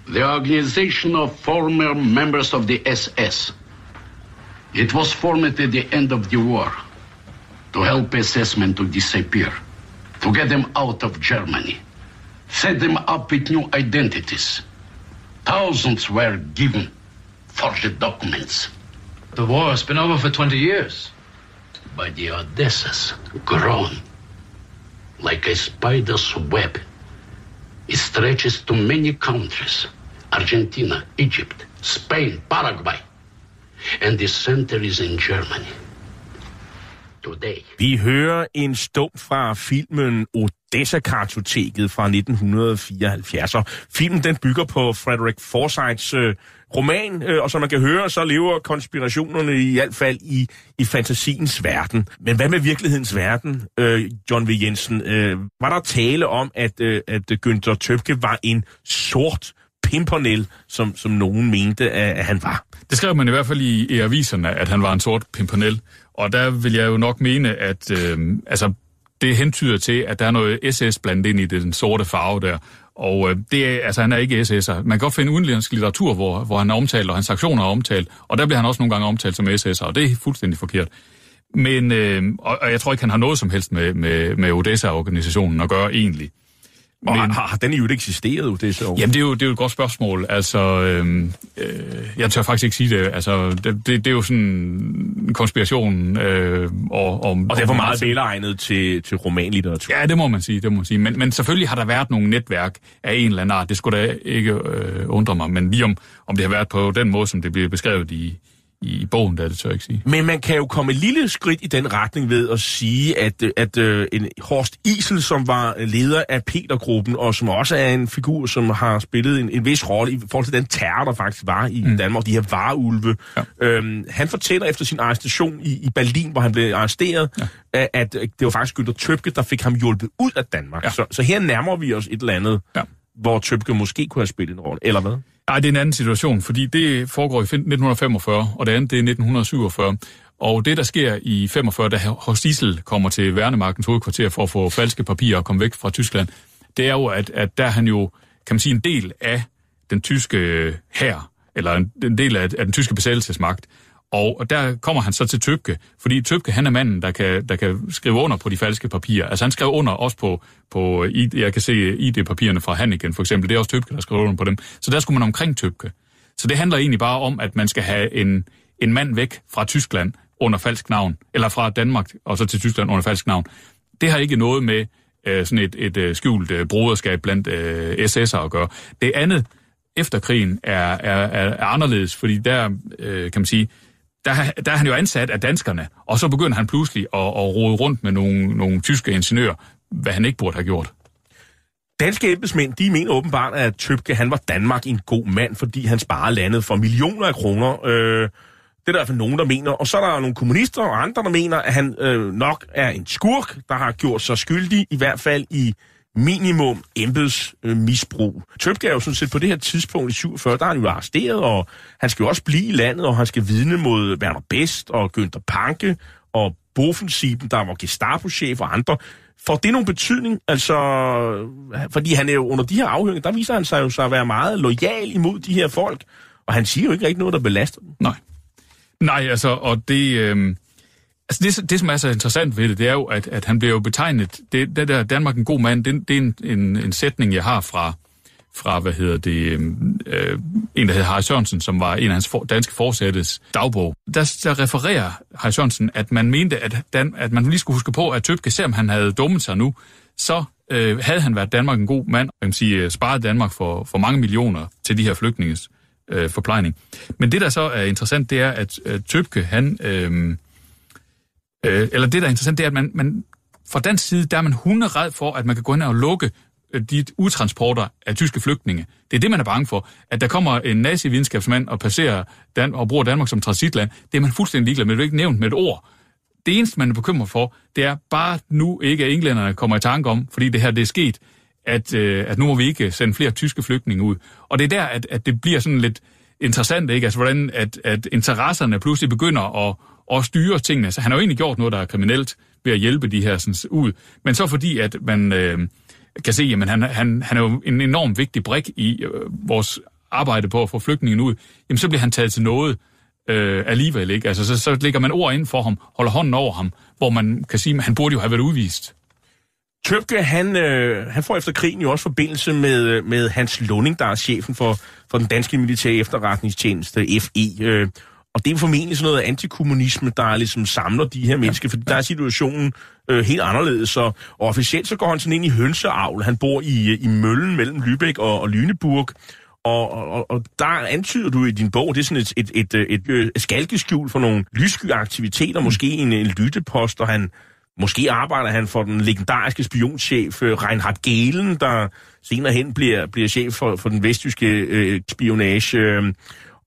the organization of former members of the SS. It was formed at the end of the war to help SS men to disappear, to get them out of Germany, set them up with new identities. Thousands were given forged documents. The war has been over for 20 years. But the Odessas grown like a spider's web. It stretches to many countries Argentina, Egypt, Spain, Paraguay. And the center is in Germany. Today. Vi hører en stum fra filmen Odessa-kartoteket fra 1974. Og filmen den bygger på Frederick Forsyths øh, roman, øh, og som man kan høre, så lever konspirationerne i hvert fald i, i fantasiens verden. Men hvad med virkelighedens verden, øh, John V. Jensen? Øh, var der tale om, at, øh, at Günther Tøbke var en sort pimpernel, som, som nogen mente, at, at han var? Det skrev man i hvert fald i, i aviserne, at han var en sort pimpernel. Og der vil jeg jo nok mene, at øh, altså, det hentyder til, at der er noget SS blandt ind i den sorte farve der. Og øh, det er, altså, han er ikke SS'er. Man kan godt finde udenlandsk litteratur, hvor, hvor han er omtalt, og hans aktioner er omtalt. Og der bliver han også nogle gange omtalt som SS'er, og det er fuldstændig forkert. Men, øh, og, og jeg tror ikke, han har noget som helst med, med, med Odessa-organisationen at gøre egentlig. Og Men, har, har den jo ikke eksisteret, det så? Jamen, det er, jo, det er jo et godt spørgsmål. Altså, øhm, øh, jeg tør faktisk ikke sige det. Altså, det, det, det er jo sådan en konspiration. Øh, og, og, og det er for meget velegnet til, til romanlitteratur. Ja, det må man sige. Det må man sige. Men, men selvfølgelig har der været nogle netværk af en eller anden art. Det skulle da ikke øh, undre mig. Men lige om, om det har været på den måde, som det bliver beskrevet i, i bogen, der det tør jeg ikke sige. Men man kan jo komme et lille skridt i den retning ved at sige, at, at uh, en Horst Isel, som var leder af Petergruppen, og som også er en figur, som har spillet en, en vis rolle i forhold til den terror, der faktisk var i mm. Danmark, de her vareulve. Ja. Øhm, han fortæller efter sin arrestation i, i Berlin, hvor han blev arresteret, ja. at, at det var faktisk Günther Tøbke, der fik ham hjulpet ud af Danmark. Ja. Så, så her nærmer vi os et eller andet, ja. hvor Tøbke måske kunne have spillet en rolle, eller hvad? Nej, det er en anden situation, fordi det foregår i 1945, og det andet det er 1947. Og det, der sker i 45, da Horstisel kommer til Værnemagtens hovedkvarter for at få falske papirer og komme væk fra Tyskland, det er jo, at, at der er han jo, kan man sige, en del af den tyske øh, hær, eller en, en del af, af den tyske besættelsesmagt. Og der kommer han så til Tøbke, fordi Tøbke han er manden, der kan, der kan skrive under på de falske papirer. Altså han skrev under også på, på jeg kan se ID-papirerne fra Hannigan for eksempel, det er også Tøbke, der skrev under på dem. Så der skulle man omkring Tøbke. Så det handler egentlig bare om, at man skal have en, en mand væk fra Tyskland under falsk navn, eller fra Danmark og så til Tyskland under falsk navn. Det har ikke noget med øh, sådan et, et, et skjult øh, broderskab blandt øh, SS'er at gøre. Det andet efter krigen er, er, er, er anderledes, fordi der, øh, kan man sige, der, der er han jo ansat af danskerne, og så begynder han pludselig at, at rode rundt med nogle, nogle tyske ingeniører, hvad han ikke burde have gjort. Danske embedsmænd, de mener åbenbart, at Tøbke, han var Danmark en god mand, fordi han sparer landet for millioner af kroner. Øh, det er der i hvert fald nogen, der mener. Og så er der nogle kommunister og andre, der mener, at han øh, nok er en skurk, der har gjort sig skyldig, i hvert fald i minimum embedsmisbrug. Øh, Tøbke er jo sådan set på det her tidspunkt i 47, der er han jo arresteret, og han skal jo også blive i landet, og han skal vidne mod Werner Best og Günther Panke og Bofensiben, der var Gestapo-chef og andre. Får det nogen betydning? Altså, fordi han er jo under de her afhøringer, der viser han sig jo så at være meget lojal imod de her folk, og han siger jo ikke rigtig noget, der belaster dem. Nej. Nej, altså, og det... Øh Altså det, det, som er så interessant ved det, det er jo, at, at han bliver jo betegnet, det, det der Danmark en god mand, det, det er en, en, en sætning, jeg har fra, fra, hvad hedder det, øhm, øh, en, der hedder Harry Sørensen, som var en af hans for, danske forsættes dagbog. Der, der refererer Harry Sørensen, at man mente, at, Dan, at man lige skulle huske på, at Tøbke, selvom han havde dummet sig nu, så øh, havde han været Danmark en god mand, og kan sige, sparet Danmark for, for mange millioner til de her flygtninges øh, forplejning. Men det, der så er interessant, det er, at øh, Tøbke, han... Øh, øh, eller det, der er interessant, det er, at man, man fra dansk side, der er man hunderед for, at man kan gå ind og lukke øh, de utransporter af tyske flygtninge. Det er det, man er bange for. At der kommer en nazi-videnskabsmand og passerer Dan- og bruger Danmark som transitland, det er man fuldstændig ligeglad med. Det er ikke nævnt med et ord. Det eneste, man er bekymret for, det er bare nu ikke, at englænderne kommer i tanke om, fordi det her det er sket, at, øh, at nu må vi ikke sende flere tyske flygtninge ud. Og det er der, at, at det bliver sådan lidt interessant, ikke? Altså, hvordan at, at interesserne pludselig begynder at, og styre tingene. Så han har jo egentlig gjort noget, der er kriminelt ved at hjælpe de her sådan, ud. Men så fordi, at man øh, kan se, at han, han, han er jo en enorm vigtig brik i øh, vores arbejde på at få flygtningen ud, jamen så bliver han taget til noget øh, alligevel. Ikke? Altså, så, så lægger man ord ind for ham, holder hånden over ham, hvor man kan sige, at han burde jo have været udvist. Tøbke, han, øh, han får efter krigen jo også forbindelse med, øh, med Hans Lunding, der er chefen for, for den danske militære efterretningstjeneste, FE. Øh, og det er formentlig sådan noget antikommunisme, der ligesom samler de her mennesker, for der er situationen øh, helt anderledes. Så, og officielt så går han sådan ind i hønseavl. Han bor i, i Møllen mellem Lübeck og, og Lüneburg. Og, og, og der antyder du i din bog, det er sådan et, et, et, et, et, et skalkeskjul for nogle lyssky aktiviteter, mm. måske en, en lyttepost, og han, måske arbejder han for den legendariske spionchef øh, Reinhard Gehlen, der senere hen bliver, bliver chef for, for den vestjyske øh, spionage. Øh,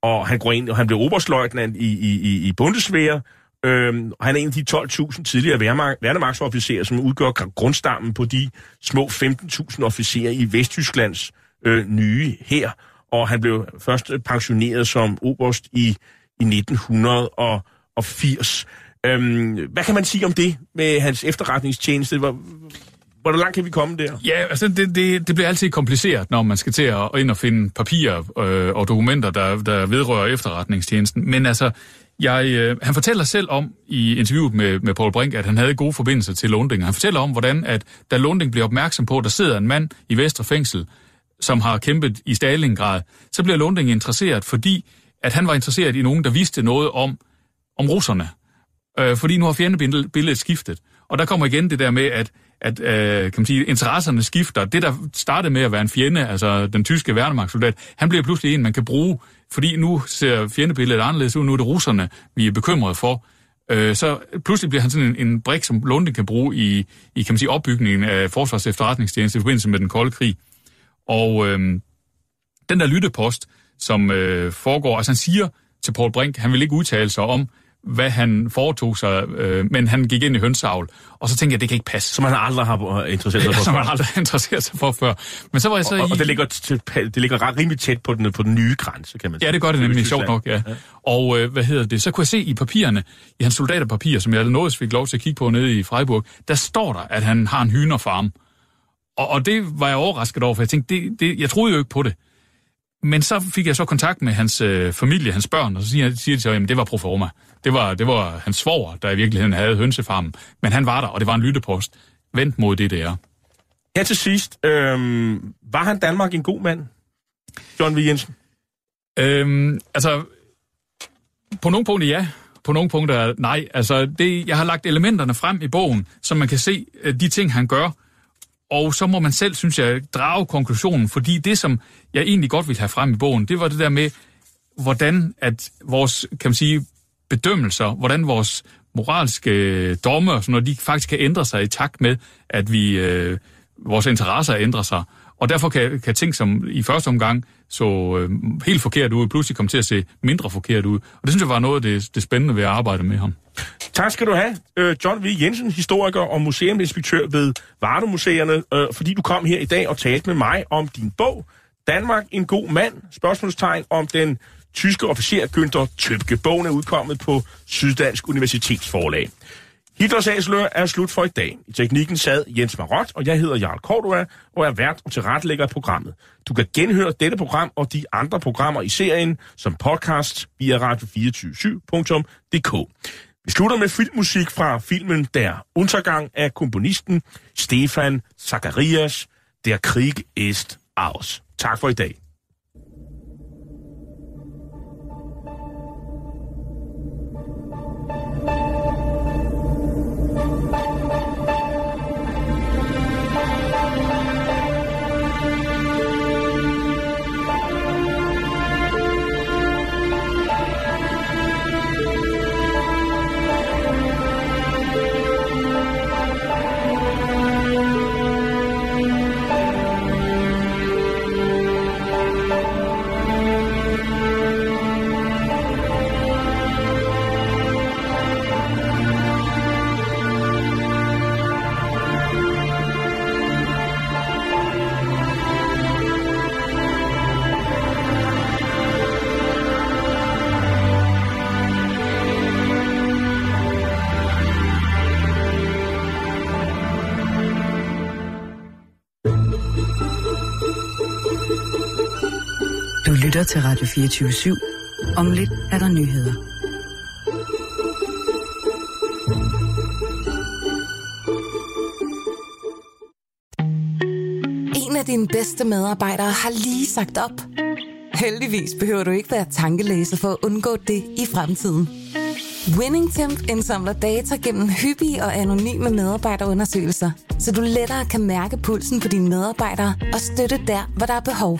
og han går ind, og han bliver oberstløjtnant i, i, i, i Bundeswehr, Øhm, og han er en af de 12.000 tidligere værnemagtsofficerer, som udgør grundstammen på de små 15.000 officerer i Vesttysklands øh, nye her. Og han blev først øh, pensioneret som oberst i, i 1980. Øhm, hvad kan man sige om det med hans efterretningstjeneste? Hvor, hvor langt kan vi komme der? Ja, altså det, det, det bliver altid kompliceret, når man skal til at ind og finde papirer øh, og dokumenter, der, der vedrører efterretningstjenesten. Men altså, jeg, øh, han fortæller selv om i interviewet med, med Paul Brink, at han havde gode forbindelser til Lunding. Han fortæller om, hvordan at da Lunding bliver opmærksom på, at der sidder en mand i Vestre Fængsel, som har kæmpet i Stalingrad, så bliver Lunding interesseret, fordi at han var interesseret i nogen, der vidste noget om, om russerne. Øh, fordi nu har fjendebilledet skiftet. Og der kommer igen det der med, at at øh, kan man sige, interesserne skifter. Det, der startede med at være en fjende, altså den tyske værnemagtssoldat, han bliver pludselig en, man kan bruge, fordi nu ser fjendebilledet anderledes ud. Nu er det russerne, vi er bekymrede for. Øh, så pludselig bliver han sådan en, en brik, som Lunde kan bruge i, i kan man sige, opbygningen af forsvars efterretningstjeneste i forbindelse med den kolde krig. Og øh, den der lyttepost, som øh, foregår, altså han siger til Paul Brink, han vil ikke udtale sig om, hvad han foretog sig, øh, men han gik ind i hønseavl. Og så tænkte jeg, det kan ikke passe. Som han aldrig har interesseret sig for. Som han aldrig har interesseret sig for før. Men så var jeg så og, i... og det ligger, til, det ligger ret rimelig tæt på den, på den nye grænse, kan man sige. Ja, det gør det nemlig, sjovt nok, ja. ja. Og øh, hvad hedder det? Så kunne jeg se i papirerne, i hans soldaterpapirer, som jeg nåede fik lov til at kigge på nede i Freiburg, der står der, at han har en hynerfarm. Og, og det var jeg overrasket over, for jeg tænkte, det, det, jeg troede jo ikke på det. Men så fik jeg så kontakt med hans øh, familie, hans børn, og så siger, siger de så, at det var proforma. Det var, det var hans svoger, der i virkeligheden havde hønsefarmen. Men han var der, og det var en lyttepost. Vent mod det, der. Her til sidst, øh, var han Danmark en god mand? John V. Jensen? Øhm, altså, på nogle punkter ja, på nogle punkter nej. Altså, det, jeg har lagt elementerne frem i bogen, så man kan se øh, de ting, han gør, og så må man selv, synes jeg, drage konklusionen, fordi det, som jeg egentlig godt vil have frem i bogen, det var det der med, hvordan at vores, kan man sige, bedømmelser, hvordan vores moralske øh, domme og sådan noget, de faktisk kan ændre sig i takt med, at vi, øh, vores interesser ændrer sig. Og derfor kan, kan ting, som i første omgang så øh, helt forkert ud, pludselig kom til at se mindre forkert ud. Og det synes jeg var noget af det, det spændende ved at arbejde med ham. Tak skal du have, øh, John V. Jensen, historiker og museuminspektør ved Vardemuseerne, øh, fordi du kom her i dag og talte med mig om din bog, Danmark en god mand, spørgsmålstegn om den tyske officer Günther Tøbke. Bogen er udkommet på Syddansk Universitetsforlag. Hitlers er slut for i dag. I teknikken sad Jens Marot, og jeg hedder Jarl Cordua, og er vært og tilrettelægger af programmet. Du kan genhøre dette program og de andre programmer i serien som podcast via radio247.dk. Vi slutter med filmmusik fra filmen Der Untergang af komponisten Stefan Zacharias, Der Krieg ist aus. Tak for i dag. Lytter til Radio 24 /7. Om lidt er der nyheder. En af dine bedste medarbejdere har lige sagt op. Heldigvis behøver du ikke være tankelæser for at undgå det i fremtiden. WinningTemp indsamler data gennem hyppige og anonyme medarbejderundersøgelser, så du lettere kan mærke pulsen på dine medarbejdere og støtte der, hvor der er behov.